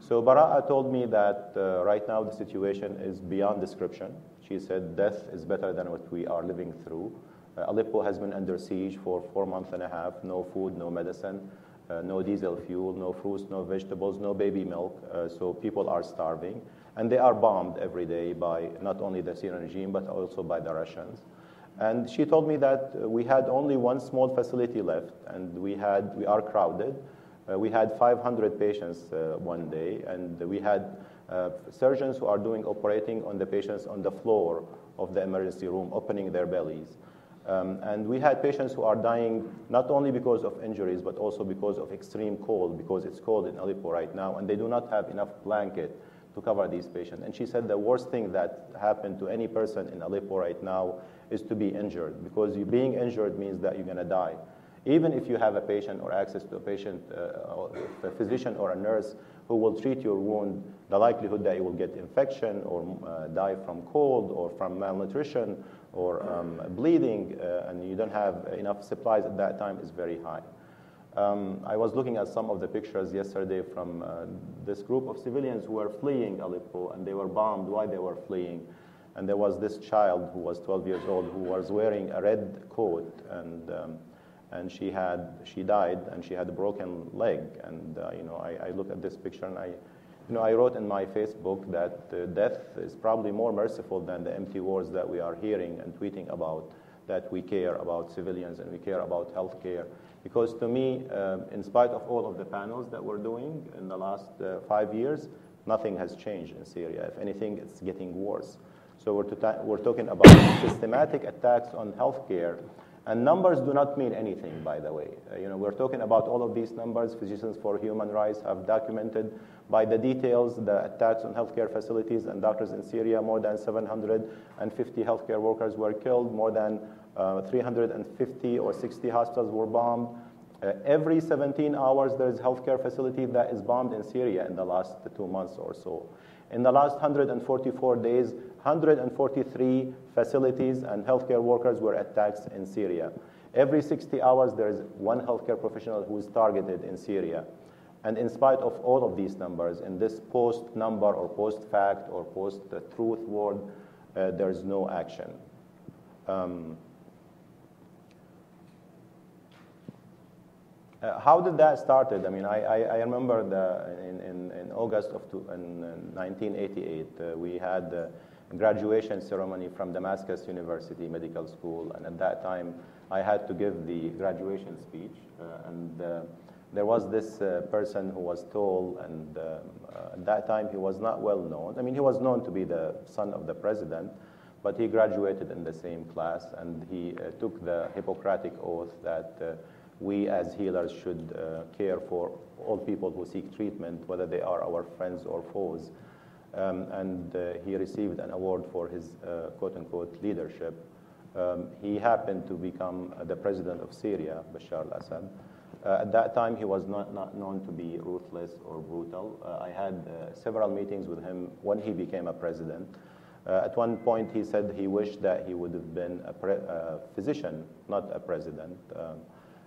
So Bara'a told me that uh, right now the situation is beyond description. She said death is better than what we are living through. Uh, Aleppo has been under siege for four months and a half, no food, no medicine, uh, no diesel fuel, no fruits, no vegetables, no baby milk. Uh, so people are starving. And they are bombed every day by not only the Syrian regime, but also by the Russians. And she told me that uh, we had only one small facility left, and we, had, we are crowded. Uh, we had 500 patients uh, one day, and we had uh, surgeons who are doing operating on the patients on the floor of the emergency room, opening their bellies. Um, and we had patients who are dying not only because of injuries, but also because of extreme cold, because it's cold in Aleppo right now, and they do not have enough blanket to cover these patients. And she said the worst thing that happened to any person in Aleppo right now is to be injured, because being injured means that you're going to die. Even if you have a patient or access to a patient, uh, a physician or a nurse who will treat your wound, the likelihood that you will get infection or uh, die from cold or from malnutrition or um, bleeding uh, and you don't have enough supplies at that time is very high. Um, I was looking at some of the pictures yesterday from uh, this group of civilians who were fleeing Aleppo and they were bombed while they were fleeing. And there was this child who was 12 years old who was wearing a red coat and um, and she had she died and she had a broken leg. And uh, you know I, I, look at this picture and I you know I wrote in my Facebook that uh, death is probably more merciful than the empty words that we are hearing and tweeting about that we care about civilians and we care about health care because to me um, in spite of all of the panels that we're doing in the last uh, five years nothing has changed in Syria. If anything it's getting worse. So we're, ta- we're talking about systematic attacks on healthcare and numbers do not mean anything, by the way. Uh, you know, we're talking about all of these numbers. Physicians for Human Rights have documented by the details the attacks on healthcare facilities and doctors in Syria. More than 750 healthcare workers were killed. More than uh, 350 or 60 hospitals were bombed. Uh, every 17 hours, there is a healthcare facility that is bombed in Syria in the last two months or so. In the last 144 days, 143 facilities and healthcare workers were attacked in Syria. Every 60 hours, there is one healthcare professional who is targeted in Syria. And in spite of all of these numbers, in this post number or post fact or post truth world, uh, there's no action. Um, uh, how did that started? I mean, I, I, I remember the, in, in, in August of two, in, 1988, uh, we had uh, graduation ceremony from Damascus University Medical School, and at that time I had to give the graduation speech. Uh, and uh, there was this uh, person who was tall, and uh, uh, at that time he was not well known. I mean, he was known to be the son of the president, but he graduated in the same class, and he uh, took the Hippocratic oath that we as healers should care for all people who seek treatment, whether they are our friends or foes. Um, and uh, he received an award for his uh, quote unquote leadership. Um, he happened to become uh, the president of Syria, Bashar al Assad. Uh, at that time, he was not, not known to be ruthless or brutal. Uh, I had uh, several meetings with him when he became a president. at one point, he said he wished that he would have been a pre- physician, not a president. Um,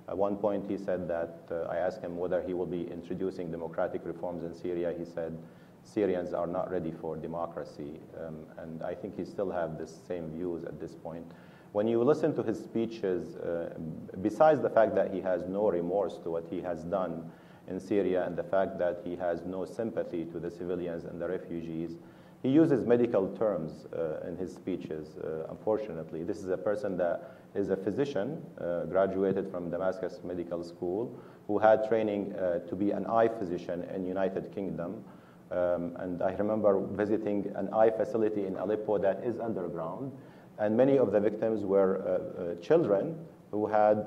at one point, he said that I asked him whether he will be introducing democratic reforms in Syria. He said, Syrians are not ready for democracy. Um, and I think he still have the same views at this point. When you listen to his speeches, uh, besides the fact that he has no remorse to what he has done in Syria and the fact that he has no sympathy to the civilians and the refugees, he uses medical terms uh, in his speeches, uh, unfortunately. This is a person that is a physician, uh, graduated from Damascus Medical School, who had training uh, to be an eye physician in United Kingdom. Um, and I remember visiting an eye facility in Aleppo that is underground. And many of the victims were uh, uh, children who had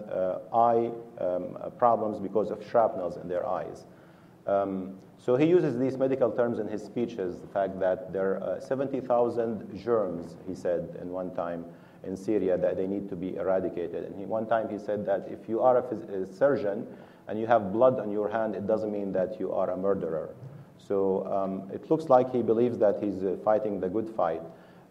eye um, problems because of shrapnels in their eyes. Um, so he uses these medical terms in his speeches, the fact that there are 70,000 germs, he said in one time, in Syria that they need to be eradicated. And he, one time he said that if you are a, phys- a, surgeon and you have blood on your hand, it doesn't mean that you are a murderer. So um, it looks like he believes that he's uh, fighting the good fight.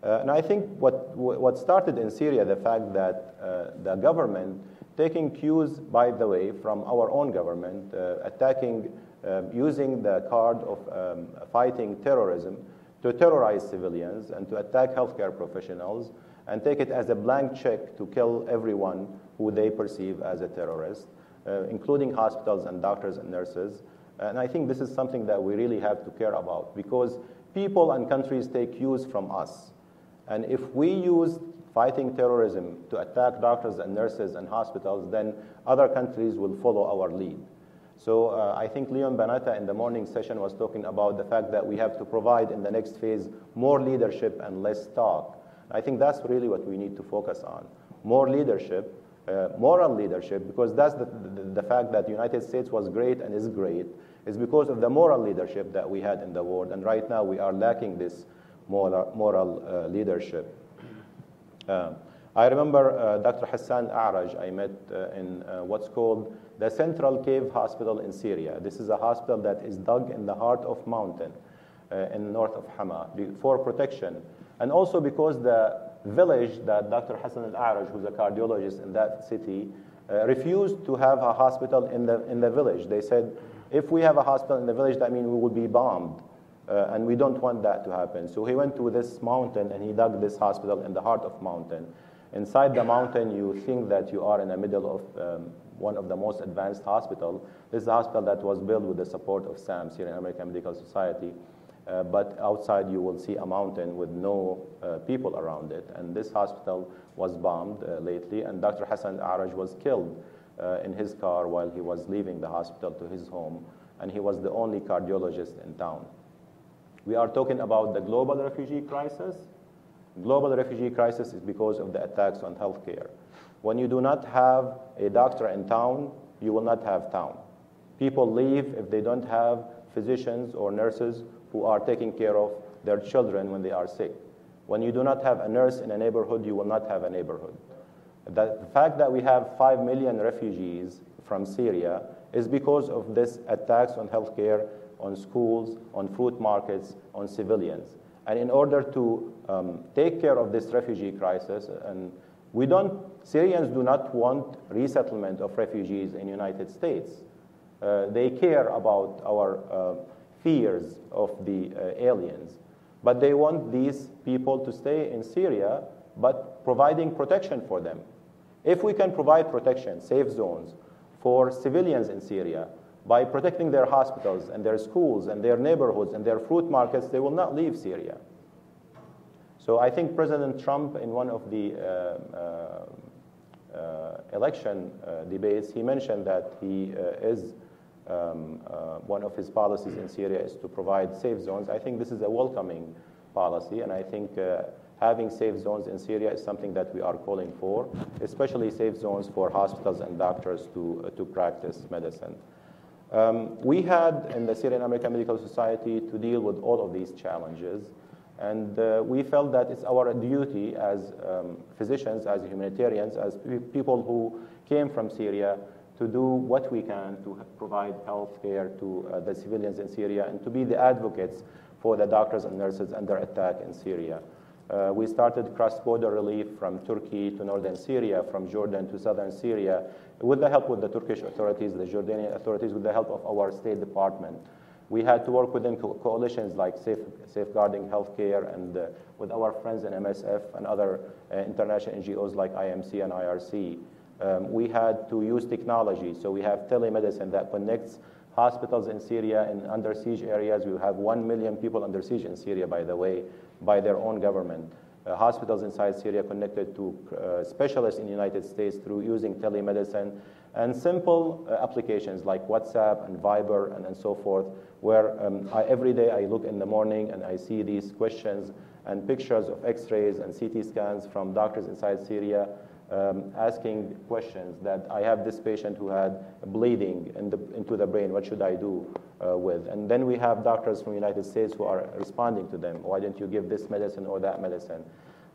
Uh, and I think what, what started in Syria, the fact that uh, the government, taking cues, by the way, from our own government, uh, attacking um, using the card of um, fighting terrorism to terrorize civilians and to attack healthcare professionals and take it as a blank check to kill everyone who they perceive as a terrorist, uh, including hospitals and doctors and nurses. And I think this is something that we really have to care about because people and countries take cues from us. And if we use fighting terrorism to attack doctors and nurses and hospitals, then other countries will follow our lead. So uh, I think Leon Panetta in the morning session was talking about the fact that we have to provide in the next phase more leadership and less talk. I think that's really what we need to focus on. More leadership, uh, moral leadership, because that's the, the, the, fact that the United States was great and is great, is because of the moral leadership that we had in the world. And right now we are lacking this moral, moral uh, leadership. Uh, I remember uh, Dr. Hassan A'raj I met uh, in uh, what's called the Central Cave Hospital in Syria. This is a hospital that is dug in the heart of mountain uh, in north of Hama for protection. And also because the village that Dr. Hassan al-A'raj, who's a cardiologist in that city, uh, refused to have a hospital in the, in the village. They said, if we have a hospital in the village, that means we will be bombed. Uh, and we don't want that to happen. So he went to this mountain and he dug this hospital in the heart of mountain. Inside the mountain, you think that you are in the middle of um, one of the most advanced hospital. This is hospital that was built with the support of SAMS, Syrian American Medical Society. Uh, but outside you will see a mountain with no uh, people around it. And this hospital was bombed uh, lately, and Dr. Hassan Araj was killed uh, in his car while he was leaving the hospital to his home, and he was the only cardiologist in town. We are talking about the global refugee crisis. Global refugee crisis is because of the attacks on healthcare. When you do not have a doctor in town, you will not have town. People leave if they don't have physicians or nurses who are taking care of their children when they are sick. When you do not have a nurse in a neighborhood, you will not have a neighborhood. The fact that we have 5 million refugees from Syria is because of this attacks on healthcare, on schools, on fruit markets, on civilians. And in order to um, take care of this refugee crisis, and we don't Syrians do not want resettlement of refugees in United States. Uh, they care about our uh, fears of the uh, aliens. But they want these people to stay in Syria, but providing protection for them. If we can provide protection, safe zones, for civilians in Syria, by protecting their hospitals and their schools and their neighborhoods and their fruit markets, they will not leave Syria. So I think President Trump, in one of the uh, uh, uh, election uh, debates, he mentioned that he uh, is um, one of his policies in Syria is to provide safe zones. I think this is a welcoming policy, and I think having safe zones in Syria is something that we are calling for, especially safe zones for hospitals and doctors to, uh, to practice medicine. Um, we had in the Syrian American Medical Society to deal with all of these challenges. And uh, we felt that it's our duty as um, physicians, as humanitarians, as pe- people who came from Syria to do what we can to provide health care to uh, the civilians in Syria and to be the advocates for the doctors and nurses under attack in Syria. Uh, we started cross-border relief from Turkey to northern Syria, from Jordan to southern Syria, with the help of the Turkish authorities, the Jordanian authorities, with the help of our State Department. We had to work within co- coalitions like Safe, Safeguarding Healthcare and uh, with our friends in MSF and other uh, international NGOs like IMC and IRC. Um, we had to use technology, so we have telemedicine that connects hospitals in Syria in under siege areas. We have 1 million people under siege in Syria, by the way, by their own government. Uh, hospitals inside Syria connected to uh, specialists in the United States through using telemedicine and simple uh, applications like WhatsApp and Viber and, and so forth, where um, I, every day I look in the morning and I see these questions and pictures of x-rays and CT scans from doctors inside Syria um, asking questions that I have this patient who had bleeding in the, into the brain, what should I do uh, with? And then we have doctors from the United States who are responding to them. Why didn't you give this medicine or that medicine?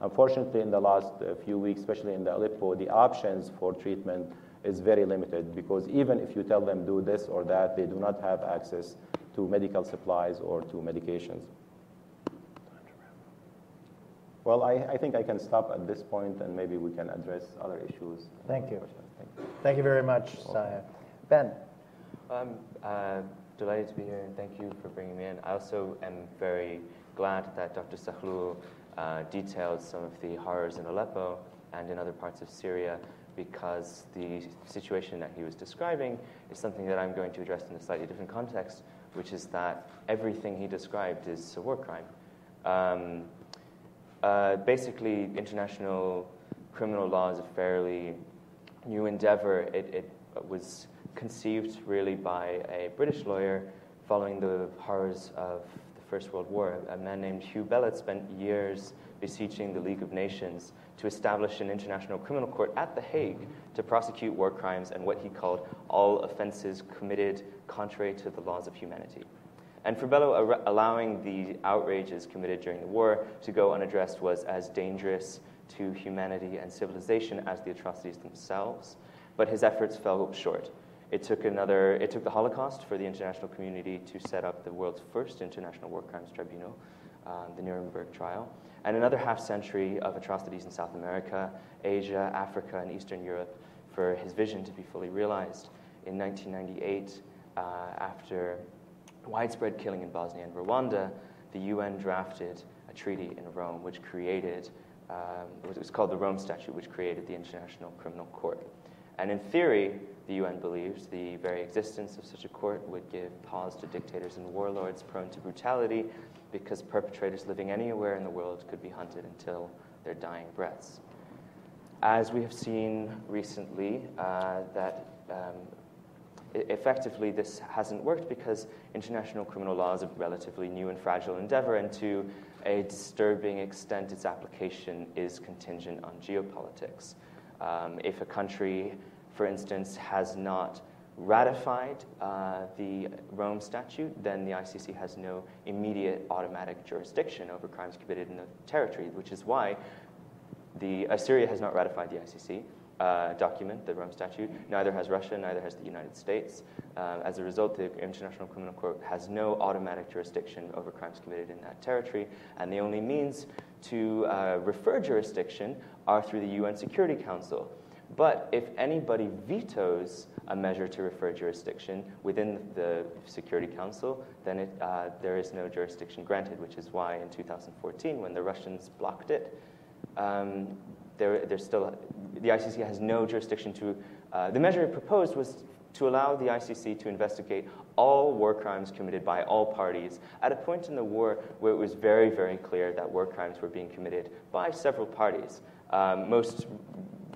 Unfortunately, in the last uh, few weeks, especially in the Aleppo, the options for treatment is very limited because even if you tell them do this or that, they do not have access to medical supplies or to medications. Well, I, I think I can stop at this point and maybe we can address other issues. Thank you. Thank you. Thank you very much, Saya. Ben. I'm uh, delighted to be here and thank you for bringing me in. I also am very glad that Dr. Sahloul uh, detailed some of the horrors in Aleppo and in other parts of Syria because the situation that he was describing is something that I'm going to address in a slightly different context, which is that everything he described is a war crime. Um, uh, basically, international criminal law is a fairly new endeavor. It, it, was conceived really by a British lawyer following the horrors of the First World War. A man named Hugh Bellot spent years beseeching the League of Nations to establish an international criminal court at The Hague to prosecute war crimes and what he called all offenses committed contrary to the laws of humanity. And for Bellot, allowing the outrages committed during the war to go unaddressed was as dangerous to humanity and civilization as the atrocities themselves. But his efforts fell short. It took another. It took the Holocaust for the international community to set up the world's first international war crimes tribunal, uh, the Nuremberg trial, and another half century of atrocities in South America, Asia, Africa, and Eastern Europe for his vision to be fully realized. In 1998, uh, after widespread killing in Bosnia and Rwanda, the UN drafted a treaty in Rome which created, um, it was called the Rome Statute, which created the International Criminal Court. And in theory, the UN believes the very existence of such a court would give pause to dictators and warlords prone to brutality because perpetrators living anywhere in the world could be hunted until their dying breaths. As we have seen recently, uh, that um, effectively this hasn't worked because international criminal law is a relatively new and fragile endeavor, and to a disturbing extent, its application is contingent on geopolitics. Um, if a country, for instance, has not ratified uh, the Rome Statute, then the ICC has no immediate automatic jurisdiction over crimes committed in the territory, which is why the, Assyria has not ratified the ICC uh, document, the Rome Statute. Neither has Russia, neither has the United States. Uh, as a result, the International Criminal Court has no automatic jurisdiction over crimes committed in that territory, and the only means to uh, refer jurisdiction are through the UN Security Council. But if anybody vetoes a measure to refer jurisdiction within the Security Council, then it, uh, there is no jurisdiction granted, which is why in 2014, when the Russians blocked it, um, there, there's still, the ICC has no jurisdiction to, uh, the measure it proposed was to allow the ICC to investigate all war crimes committed by all parties at a point in the war where it was very, very clear that war crimes were being committed by several parties, um, most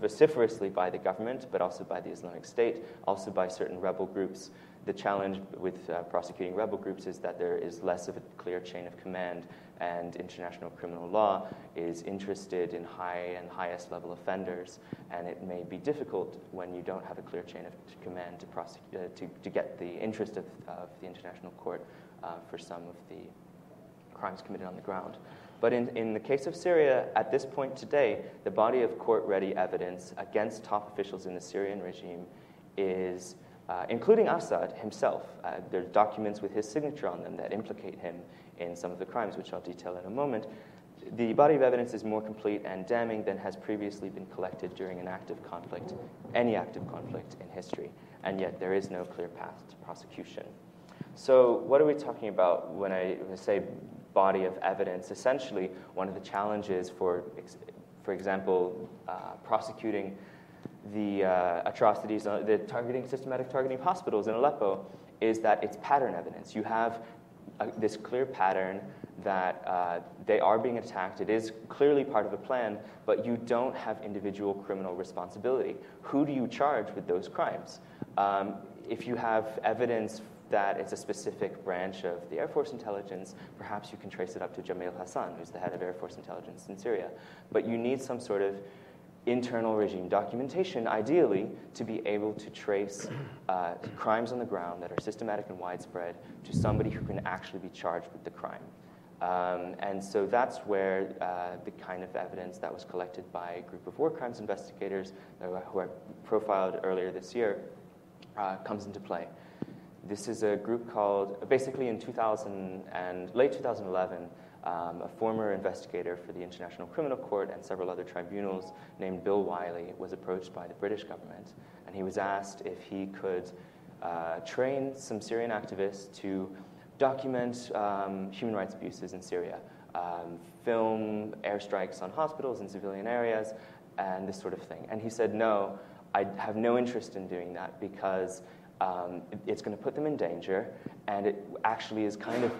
vociferously by the government, but also by the Islamic State, also by certain rebel groups. The challenge with uh, prosecuting rebel groups is that there is less of a clear chain of command and international criminal law is interested in high and highest level offenders, and it may be difficult when you don't have a clear chain of command to, prosecute, uh, to, to get the interest of, of the international court uh, for some of the crimes committed on the ground. But in, in the case of Syria, at this point today, the body of court ready evidence against top officials in the Syrian regime is, uh, including Assad himself. Uh, there are documents with his signature on them that implicate him in some of the crimes, which I'll detail in a moment, the body of evidence is more complete and damning than has previously been collected during an active conflict, any active conflict in history, and yet there is no clear path to prosecution. So, what are we talking about when I say body of evidence? Essentially, one of the challenges for, for example, uh, prosecuting the uh, atrocities, uh, the targeting, systematic targeting of hospitals in Aleppo is that it's pattern evidence. You have this clear pattern that uh, they are being attacked. It is clearly part of a plan, but you don't have individual criminal responsibility. Who do you charge with those crimes? Um, if you have evidence that it's a specific branch of the Air Force intelligence, perhaps you can trace it up to Jamil Hassan, who's the head of Air Force intelligence in Syria. But you need some sort of internal regime documentation, ideally, to be able to trace uh, crimes on the ground that are systematic and widespread to somebody who can actually be charged with the crime. Um, and so that's where uh, the kind of evidence that was collected by a group of war crimes investigators who I profiled earlier this year uh, comes into play. This is a group called, basically in 2000 and late 2011, um, a former investigator for the International Criminal Court and several other tribunals named Bill Wiley was approached by the British government, and he was asked if he could uh, train some Syrian activists to document um, human rights abuses in Syria, um, film airstrikes on hospitals and civilian areas, and this sort of thing. And he said, No, I have no interest in doing that because um, it's going to put them in danger, and it actually is kind of,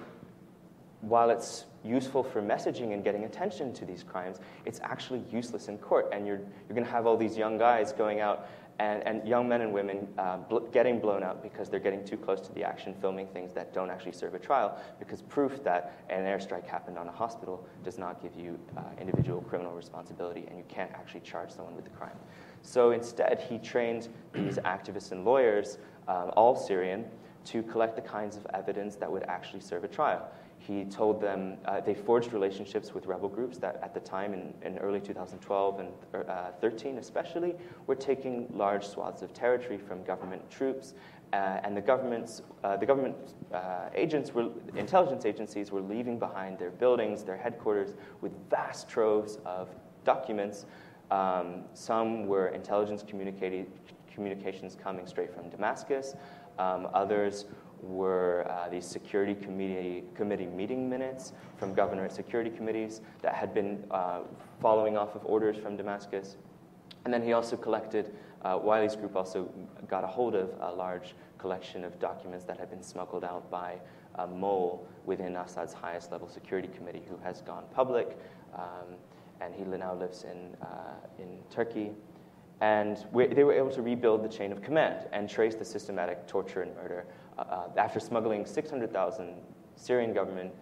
while it's useful for messaging and getting attention to these crimes, it's actually useless in court. And you're, you're going to have all these young guys going out and, and young men and women uh, bl- getting blown up because they're getting too close to the action, filming things that don't actually serve a trial, because proof that an airstrike happened on a hospital does not give you uh, individual criminal responsibility, and you can't actually charge someone with the crime. So instead, he trained these activists and lawyers, um, all Syrian, to collect the kinds of evidence that would actually serve a trial. He told them uh, they forged relationships with rebel groups that, at the time in, in early 2012 and uh, 13 especially, were taking large swaths of territory from government troops. Uh, and the government's, uh, the government uh, agents were, intelligence agencies were leaving behind their buildings, their headquarters, with vast troves of documents. Um, some were intelligence communications coming straight from Damascus. Um, others were uh, these security committee, committee meeting minutes from governorate security committees that had been uh, following off of orders from Damascus. And then he also collected, uh, Wiley's group also got a hold of a large collection of documents that had been smuggled out by a mole within Assad's highest level security committee who has gone public. Um, and he now lives in, uh, in Turkey. And we, they were able to rebuild the chain of command and trace the systematic torture and murder uh, after smuggling 600,000 Syrian government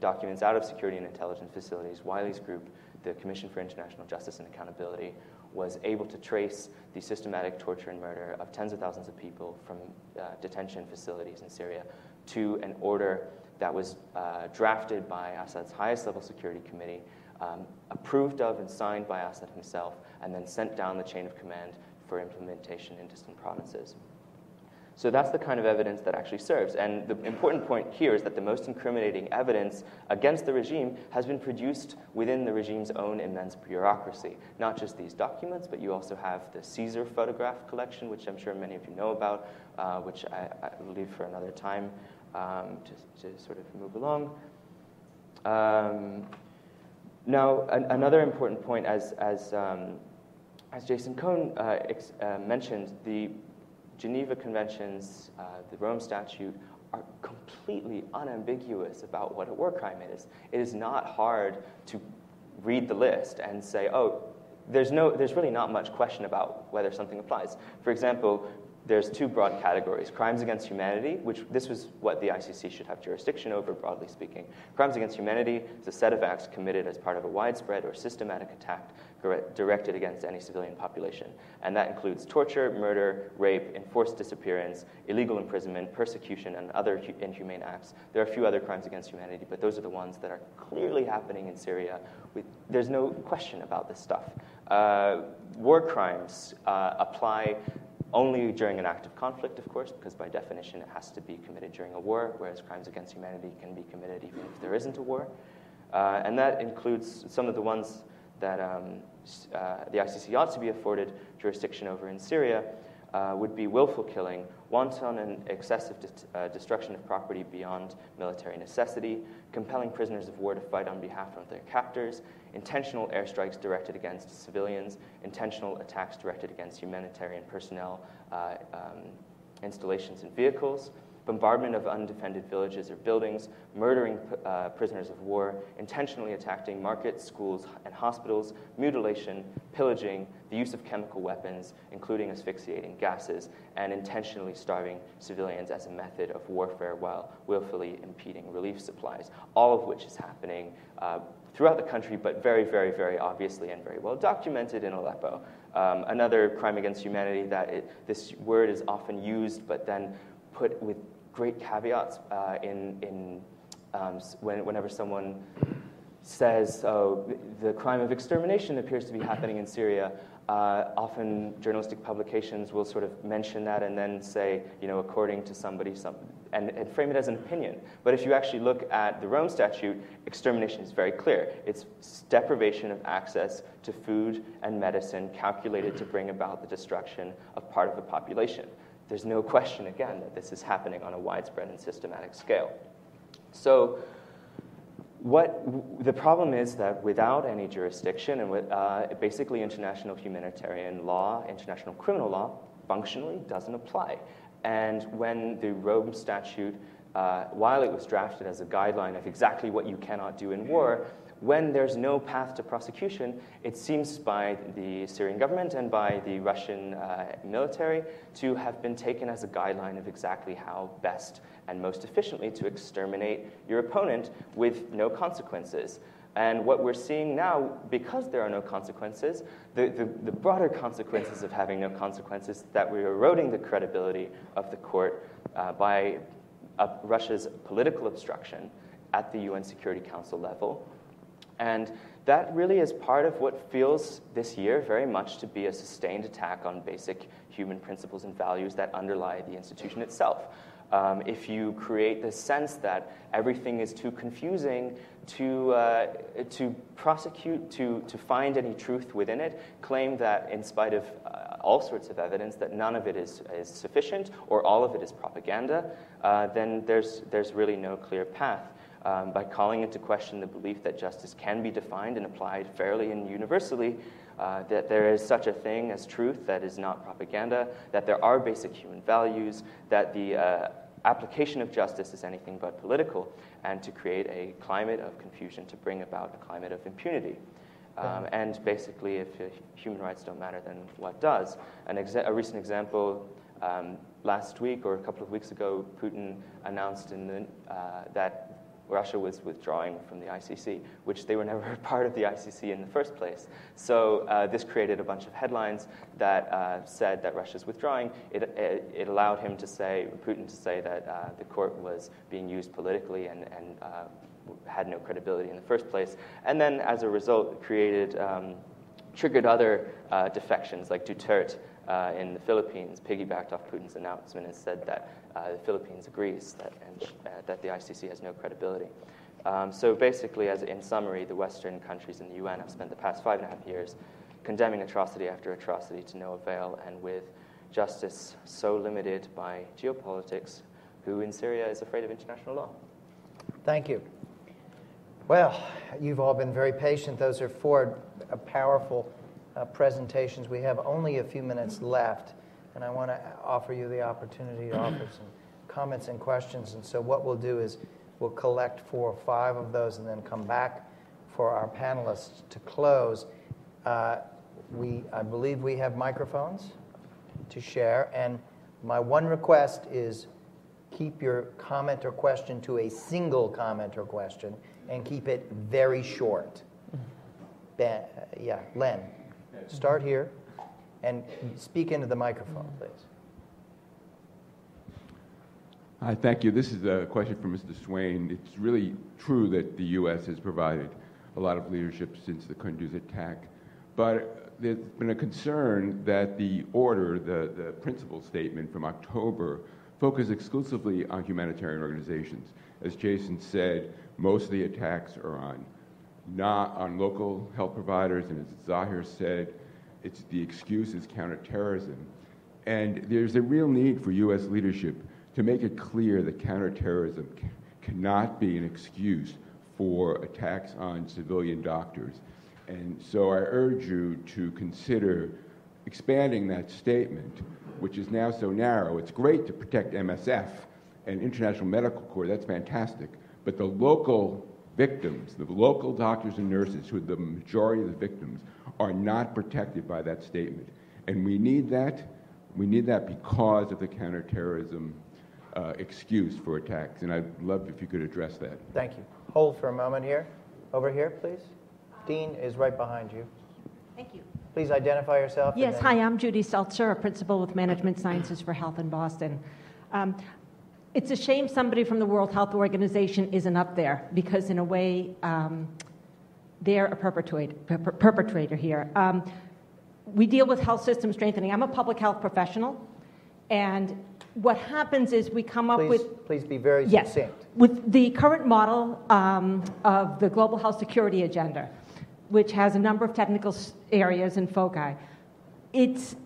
documents out of security and intelligence facilities, Wiley's group, the Commission for International Justice and Accountability, was able to trace the systematic torture and murder of tens of thousands of people from uh, detention facilities in Syria to an order that was uh, drafted by Assad's highest level security committee, um, approved of and signed by Assad himself, and then sent down the chain of command for implementation in distant provinces. So that's the kind of evidence that actually serves. And the important point here is that the most incriminating evidence against the regime has been produced within the regime's own immense bureaucracy. Not just these documents, but you also have the Caesar photograph collection, which I'm sure many of you know about, uh, which I, I, leave for another time um, to, to, sort of move along. Um, now, an, another important point, as, as, um, as Jason Cone uh, ex- uh, mentioned, the Geneva Conventions, uh, the Rome Statute are completely unambiguous about what a war crime is. It is not hard to read the list and say, oh, there's, no, there's really not much question about whether something applies. For example, there's two broad categories crimes against humanity, which this was what the ICC should have jurisdiction over, broadly speaking. Crimes against humanity is a set of acts committed as part of a widespread or systematic attack directed against any civilian population. And that includes torture, murder, rape, enforced disappearance, illegal imprisonment, persecution, and other inhumane acts. There are a few other crimes against humanity, but those are the ones that are clearly happening in Syria. There's no question about this stuff. Uh, war crimes uh, apply only during an active conflict, of course, because by definition it has to be committed during a war, whereas crimes against humanity can be committed even if there isn't a war. Uh, and that includes some of the ones that um, uh, the ICC ought to be afforded jurisdiction over in Syria uh, would be willful killing, wanton and excessive uh, destruction of property beyond military necessity, compelling prisoners of war to fight on behalf of their captors, intentional airstrikes directed against civilians, intentional attacks directed against humanitarian personnel, uh, um, installations, and vehicles, bombardment of undefended villages or buildings, murdering uh, prisoners of war, intentionally attacking markets, schools, and hospitals, mutilation, pillaging, the use of chemical weapons, including asphyxiating gases, and intentionally starving civilians as a method of warfare while willfully impeding relief supplies, all of which is happening uh, throughout the country, but very, very, very obviously and very well documented in Aleppo. Um, another crime against humanity that it, this word is often used, but then put with great caveats uh, in, in um, when, whenever someone says, oh, the crime of extermination appears to be happening in Syria. Uh, often journalistic publications will sort of mention that and then say, you know, according to somebody, some, and, and, frame it as an opinion. But if you actually look at the Rome Statute, extermination is very clear. It's deprivation of access to food and medicine calculated to bring about the destruction of part of a population. There's no question, again, that this is happening on a widespread and systematic scale. So, what the problem is that without any jurisdiction and with uh, basically international humanitarian law, international criminal law, functionally doesn't apply. And when the Rome Statute, uh, while it was drafted as a guideline of exactly what you cannot do in war, when there's no path to prosecution, it seems by the Syrian government and by the Russian uh, military to have been taken as a guideline of exactly how best and most efficiently to exterminate your opponent with no consequences. And what we're seeing now, because there are no consequences, the, the, the, broader consequences of having no consequences, that we're eroding the credibility of the court uh, by uh, Russia's political obstruction at the UN Security Council level. And that really is part of what feels this year very much to be a sustained attack on basic human principles and values that underlie the institution itself. Um, if you create the sense that everything is too confusing to, uh, to prosecute, to, to find any truth within it, claim that in spite of uh, all sorts of evidence that none of it is, is sufficient or all of it is propaganda, uh, then there's, there's really no clear path. Um, by calling into question the belief that justice can be defined and applied fairly and universally, uh, that there is such a thing as truth that is not propaganda, that there are basic human values, that the uh, application of justice is anything but political, and to create a climate of confusion to bring about a climate of impunity. Um, and basically, if uh, human rights don't matter, then what does? An exa- a recent example um, last week or a couple of weeks ago, Putin announced the, uh, that Russia was withdrawing from the ICC, which they were never part of the ICC in the first place. So uh, this created a bunch of headlines that uh, said that Russia's withdrawing. It, it, it, allowed him to say, Putin to say that uh, the court was being used politically and, and uh, had no credibility in the first place. And then as a result, created, um, triggered other uh, defections like Duterte uh, in the Philippines piggybacked off Putin's announcement and said that uh, the Philippines agrees that, and, uh, that the ICC has no credibility. Um, so basically, as in summary, the Western countries in the UN have spent the past five and a half years condemning atrocity after atrocity to no avail, and with justice so limited by geopolitics, who in Syria is afraid of international law. Thank you. Well, you've all been very patient. Those are four powerful uh, presentations. We have only a few minutes left, and I want to offer you the opportunity to offer some comments and questions. And so, what we'll do is we'll collect four or five of those and then come back for our panelists to close. Uh, we, I believe we have microphones to share, and my one request is keep your comment or question to a single comment or question and keep it very short. Ben, yeah, Len. Start here and speak into the microphone, please. Hi, thank you. This is a question for Mr. Swayne. It's really true that the U.S. has provided a lot of leadership since the Kunduz attack, but there's been a concern that the order, the, the principal statement from October, focused exclusively on humanitarian organizations. As Jason said, most of the attacks are on not on local health providers, and as Zaher said, it's the excuse is counterterrorism. And there's a real need for U.S. leadership to make it clear that counterterrorism c- cannot be an excuse for attacks on civilian doctors. And so I urge you to consider expanding that statement, which is now so narrow. It's great to protect MSF and International Medical Corps, that's fantastic. But the local victims, the local doctors and nurses, who are the majority of the victims, are not protected by that statement. And we need that. We need that because of the counterterrorism uh, excuse for attacks. And I'd love if you could address that. Thank you. Hold for a moment here. Over here, please. Dean is right behind you. Thank you. Please identify yourself. Yes, then- hi, I'm Judy Seltzer, a principal with Management Sciences for Health in Boston. Um, it's a shame somebody from the World Health Organization isn't up there because, in a way, um, they're a perpetrator, per- perpetrator here. Um, we deal with health system strengthening. I'm a public health professional, and what happens is we come up Please, with please be very Yes. succinct. With the current model um, of the Global Health Security Agenda, which has a number of technical areas and foci, it's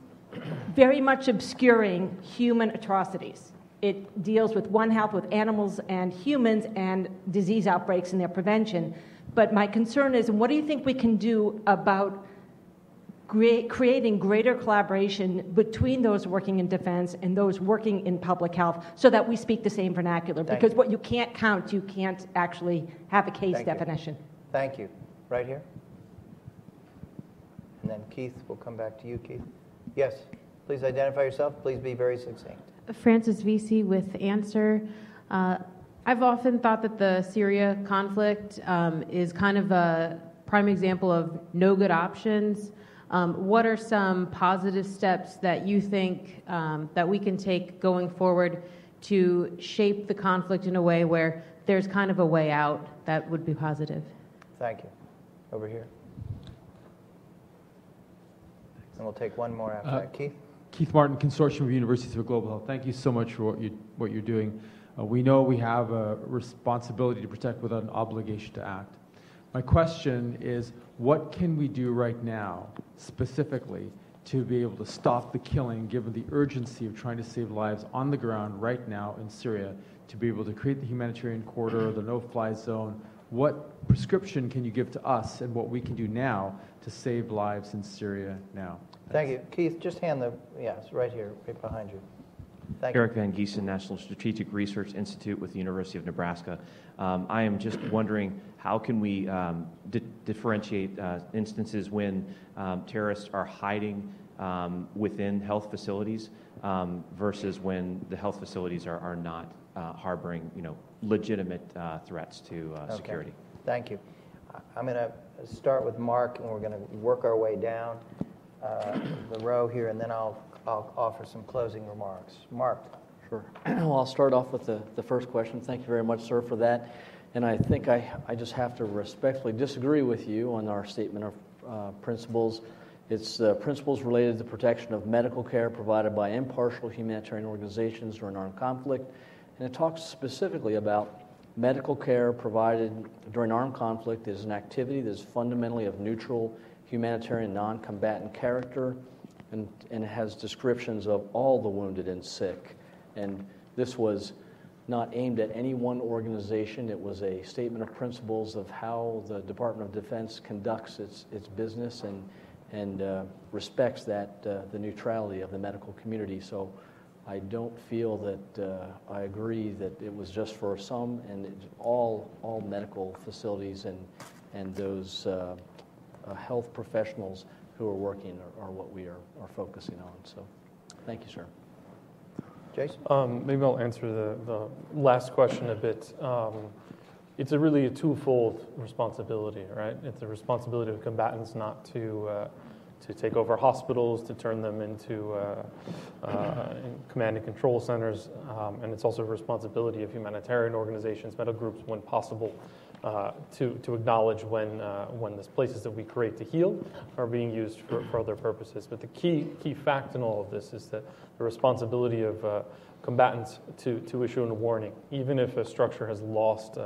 very much obscuring human atrocities. It deals with One Health with animals and humans and disease outbreaks and their prevention. But my concern is what do you think we can do about crea- creating greater collaboration between those working in defense and those working in public health so that we speak the same vernacular. Thank because you. what you can't count, you can't actually have a case Thank you. definition. Thank you. Right here. And then Keith, we'll come back to you, Keith. Yes, please identify yourself. Please be very succinct. Francis Vesey with Answer. Uh, I've often thought that the Syria conflict um, is kind of a prime example of no good options. Um, what are some positive steps that you think um, that we can take going forward to shape the conflict in a way where there's kind of a way out that would be positive? Thank you. Over here. And we'll take one more after Uh, that. Keith? Keith Martin, Consortium of Universities for Global Health. Thank you so much for what, you, what you're doing. Uh, we know we have a responsibility to protect without an obligation to act. My question is what can we do right now, specifically, to be able to stop the killing, given the urgency of trying to save lives on the ground right now in Syria, to be able to create the humanitarian corridor, the no fly zone? What prescription can you give to us and what we can do now to save lives in Syria now? Thank you. Keith, just hand the, yes, right here, right behind you. Thank you. Eric Van Giesen, National Strategic Research Institute with the University of Nebraska. Um, I am just wondering how can we um, di- differentiate uh, instances when um, terrorists are hiding um, within health facilities um, versus when the health facilities are, are not uh, harboring, you know, legitimate uh, threats to uh, Okay. security. Thank you. I- I'm going to start with Mark, and we're going to work our way down uh, the row here, and then I'll, I'll offer some closing remarks. Mark? Sure. well, I'll start off with the, the first question. Thank you very much, sir, for that. And I think I, I just have to respectfully disagree with you on our statement of uh, principles. It's uh, principles related to the protection of medical care provided by impartial humanitarian organizations during armed conflict. And it talks specifically about medical care provided during armed conflict is an activity that is fundamentally of neutral humanitarian non combatant character and, and has descriptions of all the wounded and sick. And this was not aimed at any one organization. It was a statement of principles of how the Department of Defense conducts its, its business and, and uh, respects that, uh, the neutrality of the medical community. So I don't feel that uh, I agree that it was just for some and it, all, all medical facilities and, and those uh, uh, health professionals who are working are, are what we are, are focusing on. So thank you, sir. Jason? Um, maybe I'll answer the, the last question a bit. Um, it's a really a twofold responsibility, right? It's a responsibility of combatants not to uh, to take over hospitals, to turn them into uh, uh, command and control centers, um, and it's also a responsibility of humanitarian organizations, medical groups, when possible, uh, to to acknowledge when uh, when the places that we create to heal are being used for, for other purposes. But the key key fact in all of this is that the responsibility of uh, combatants to, to issue a warning, even if a structure has lost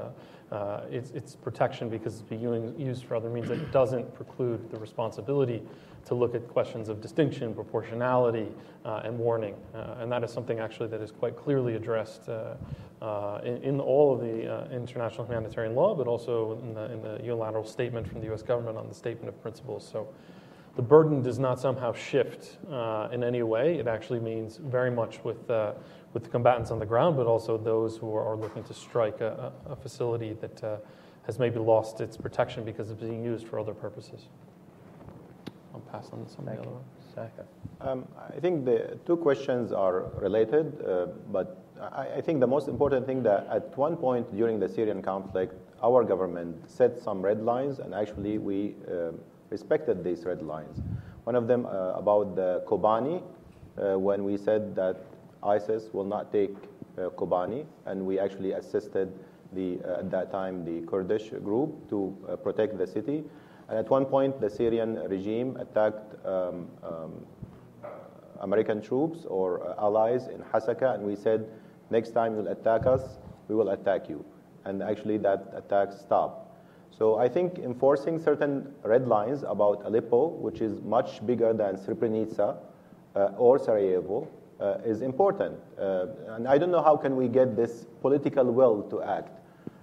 uh, its, its protection because it's being used for other means, it doesn't preclude the responsibility to look at questions of distinction, proportionality, uh, and warning. Uh, and that is something actually that is quite clearly addressed uh, uh, in, in all of the uh, international humanitarian law, but also in the, in the unilateral statement from the U.S. government on the statement of principles. So the burden does not somehow shift uh, in any way. It actually means very much with, with the combatants on the ground, but also those who are looking to strike a, a facility that has maybe lost its protection because it's being used for other purposes. I'll pass on to some of the other ones. Um, I think the two questions are related, uh, but I, I, think the most important thing that at one point during the Syrian conflict, our government set some red lines, and actually we uh, respected these red lines. One of them uh, about the Kobani, uh, when we said that ISIS will not take uh, Kobani, and we actually assisted the, uh, at that time the Kurdish group to protect the city. And at one point, the Syrian regime attacked um, um, American troops or uh, allies in Hasaka, and we said, next time you'll attack us, we will attack you. And actually, that attack stopped. So I think enforcing certain red lines about Aleppo, which is much bigger than Srebrenica uh, or Sarajevo, uh, is important. Uh, and I don't know how can we get this political will to act.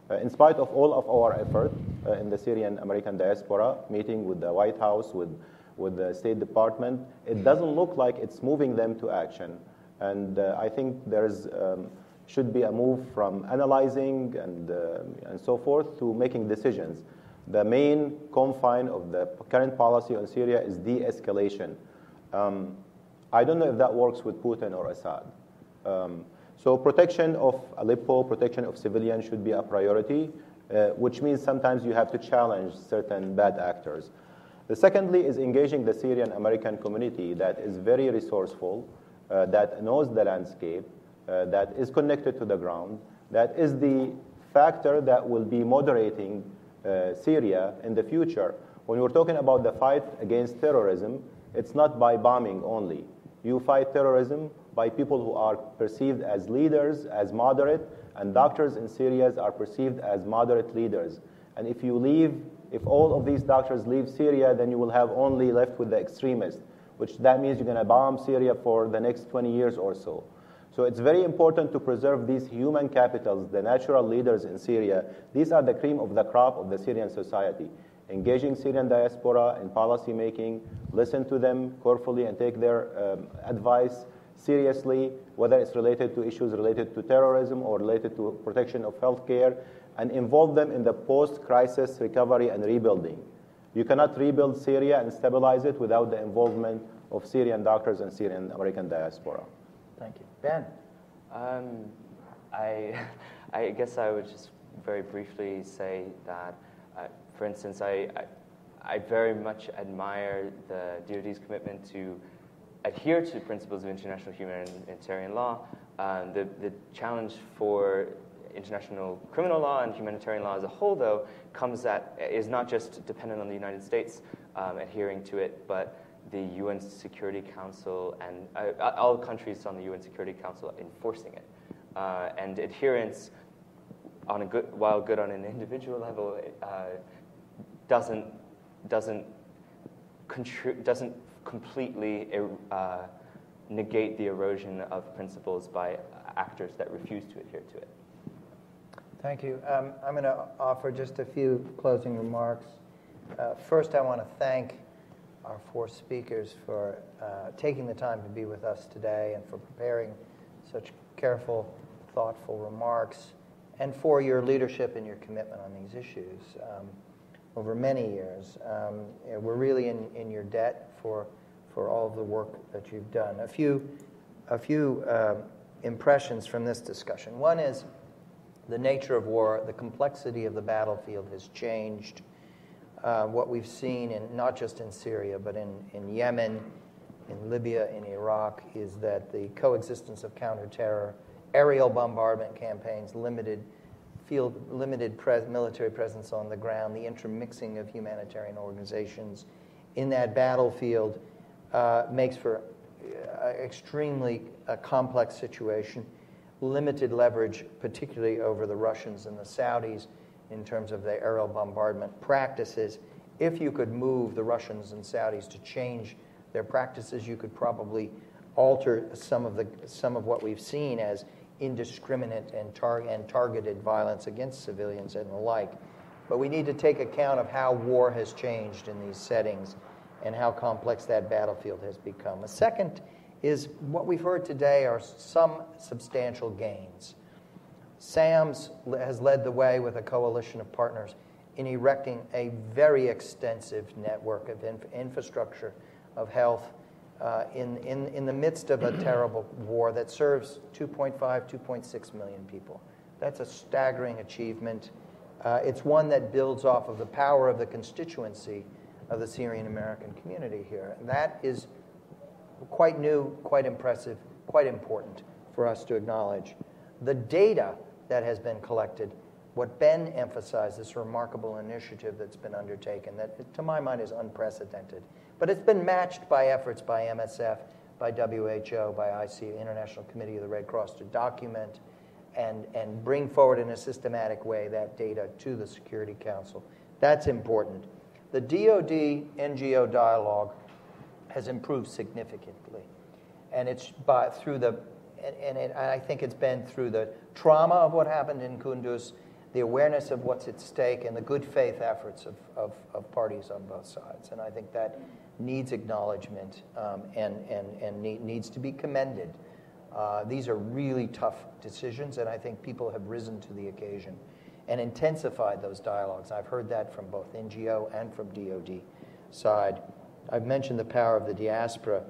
Uh, in spite of all of our effort uh, in the Syrian American diaspora, meeting with the White House, with, with the State Department, it doesn't look like it's moving them to action. And uh, I think there's um, should be a move from analyzing and, uh, and so forth to making decisions. The main confine of the current policy on Syria is de escalation. Um, I don't know if that works with Putin or Assad. Um, so protection of Aleppo, protection of civilians should be a priority, uh, which means sometimes you have to challenge certain bad actors. The secondly is engaging the Syrian American community that is very resourceful, uh, that knows the landscape, uh, that is connected to the ground, that is the factor that will be moderating uh, Syria in the future. When we're talking about the fight against terrorism, it's not by bombing only. You fight terrorism by people who are perceived as leaders, as moderate, and doctors in Syria are perceived as moderate leaders. And if you leave, if all of these doctors leave Syria, then you will have only left with the extremists, which that means you're going to bomb Syria for the next 20 years or so. So it's very important to preserve these human capitals, the natural leaders in Syria. These are the cream of the crop of the Syrian society. Engaging Syrian diaspora in policy making, listen to them carefully and take their um, advice seriously, whether it's related to issues related to terrorism or related to protection of healthcare, and involve them in the post crisis recovery and rebuilding. You cannot rebuild Syria and stabilize it without the involvement of Syrian doctors and Syrian American diaspora. Thank you. Ben? Um, I, I guess I would just very briefly say that, uh, for instance, I, I, I very much admire the DoD's commitment to adhere to principles of international humanitarian law. Um, the, the challenge for international criminal law and humanitarian law as a whole, though, comes that is not just dependent on the United States um, adhering to it, but the UN Security Council and uh, all countries on the UN Security Council enforcing it. Uh, and adherence, on a good, while good on an individual level, uh, doesn't doesn't doesn't completely uh, negate the erosion of principles by actors that refuse to adhere to it. Thank you. Um, I'm going to offer just a few closing remarks. Uh, first, I want to thank our four speakers for uh, taking the time to be with us today and for preparing such careful, thoughtful remarks, and for your leadership and your commitment on these issues um, over many years. Um, we're really in, in your debt for for all of the work that you've done. A few, a few uh, impressions from this discussion. One is the nature of war, the complexity of the battlefield has changed. Uh, what we've seen, in, not just in Syria, but in, in Yemen, in Libya, in Iraq, is that the coexistence of counterterror, aerial bombardment campaigns, limited field, limited pres- military presence on the ground, the intermixing of humanitarian organizations in that battlefield uh, makes for an extremely uh, complex situation, limited leverage, particularly over the Russians and the Saudis in terms of their aerial bombardment practices. If you could move the Russians and Saudis to change their practices, you could probably alter some of, the, some of what we've seen as indiscriminate and, tar- and targeted violence against civilians and the like. But we need to take account of how war has changed in these settings and how complex that battlefield has become. A second is what we've heard today are some substantial gains. SAMS has led the way with a coalition of partners in erecting a very extensive network of inf- infrastructure of health uh, in, in, in the midst of a terrible war that serves 2.5, 2.6 million people. That's a staggering achievement. Uh, it's one that builds off of the power of the constituency of the Syrian American community here. And that is quite new, quite impressive, quite important for us to acknowledge. The data that has been collected, what Ben emphasized, this remarkable initiative that's been undertaken, that to my mind is unprecedented. But it's been matched by efforts by MSF, by WHO, by IC, International Committee of the Red Cross, to document and, and bring forward in a systematic way that data to the Security Council. That's important. The DoD NGO dialogue has improved significantly, and it's by, through the and, and, it, and I think it's been through the trauma of what happened in Kunduz, the awareness of what's at stake, and the good faith efforts of, of, of parties on both sides. And I think that needs acknowledgement um, and, and, and need, needs to be commended. Uh, these are really tough decisions, and I think people have risen to the occasion and intensified those dialogues. I've heard that from both NGO and from DoD side. I've mentioned the power of the diaspora.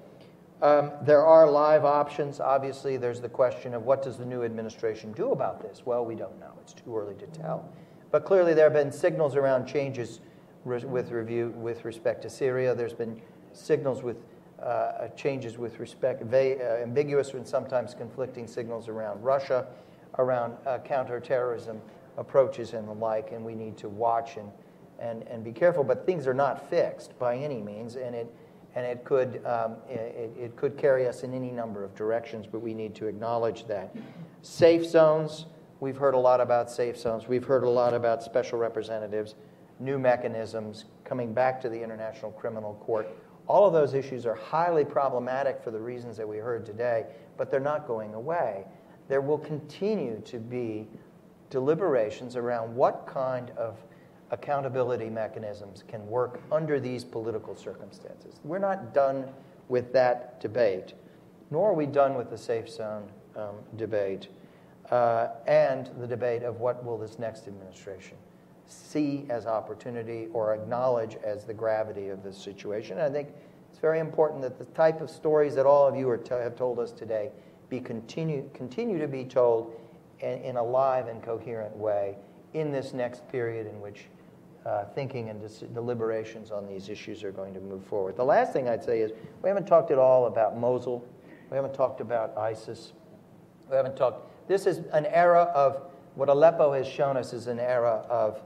Um, there are live options. Obviously, there's the question of what does the new administration do about this? Well, we don't know. It's too early to tell. But clearly, there have been signals around changes with review with respect to Syria. There's been signals with uh, changes with respect, uh, ambiguous and sometimes conflicting signals around Russia, around uh, counterterrorism approaches and the like, and we need to watch and, and, and be careful. But things are not fixed by any means, and it, and it, could, um, it, it could carry us in any number of directions, but we need to acknowledge that. Safe zones, we've heard a lot about safe zones, we've heard a lot about special representatives, new mechanisms, coming back to the International Criminal Court. All of those issues are highly problematic for the reasons that we heard today, but they're not going away. There will continue to be deliberations around what kind of accountability mechanisms can work under these political circumstances. We're not done with that debate, nor are we done with the safe zone um, debate uh, and the debate of what will this next administration see as opportunity or acknowledge as the gravity of this situation. And I think it's very important that the type of stories that all of you to, have told us today be continue, continue to be told in, a live and coherent way in this next period in which uh, thinking and dis- deliberations on these issues are going to move forward. The last thing I'd say is we haven't talked at all about Mosul. We haven't talked about ISIS. We haven't talked. This is an era of what Aleppo has shown us is an era of,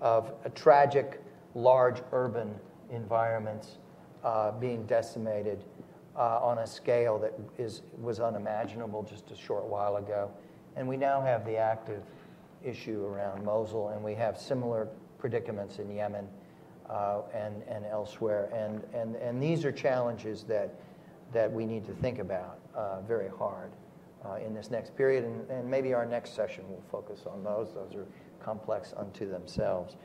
of a tragic, large urban environments uh, being decimated uh, on a scale that is, was unimaginable just a short while ago. And we now have the active issue around Mosul, and we have similar predicaments in Yemen uh, and, and elsewhere. And, and, and these are challenges that, that we need to think about uh, very hard uh, in this next period. And, and maybe our next session will focus on those. Those are complex unto themselves.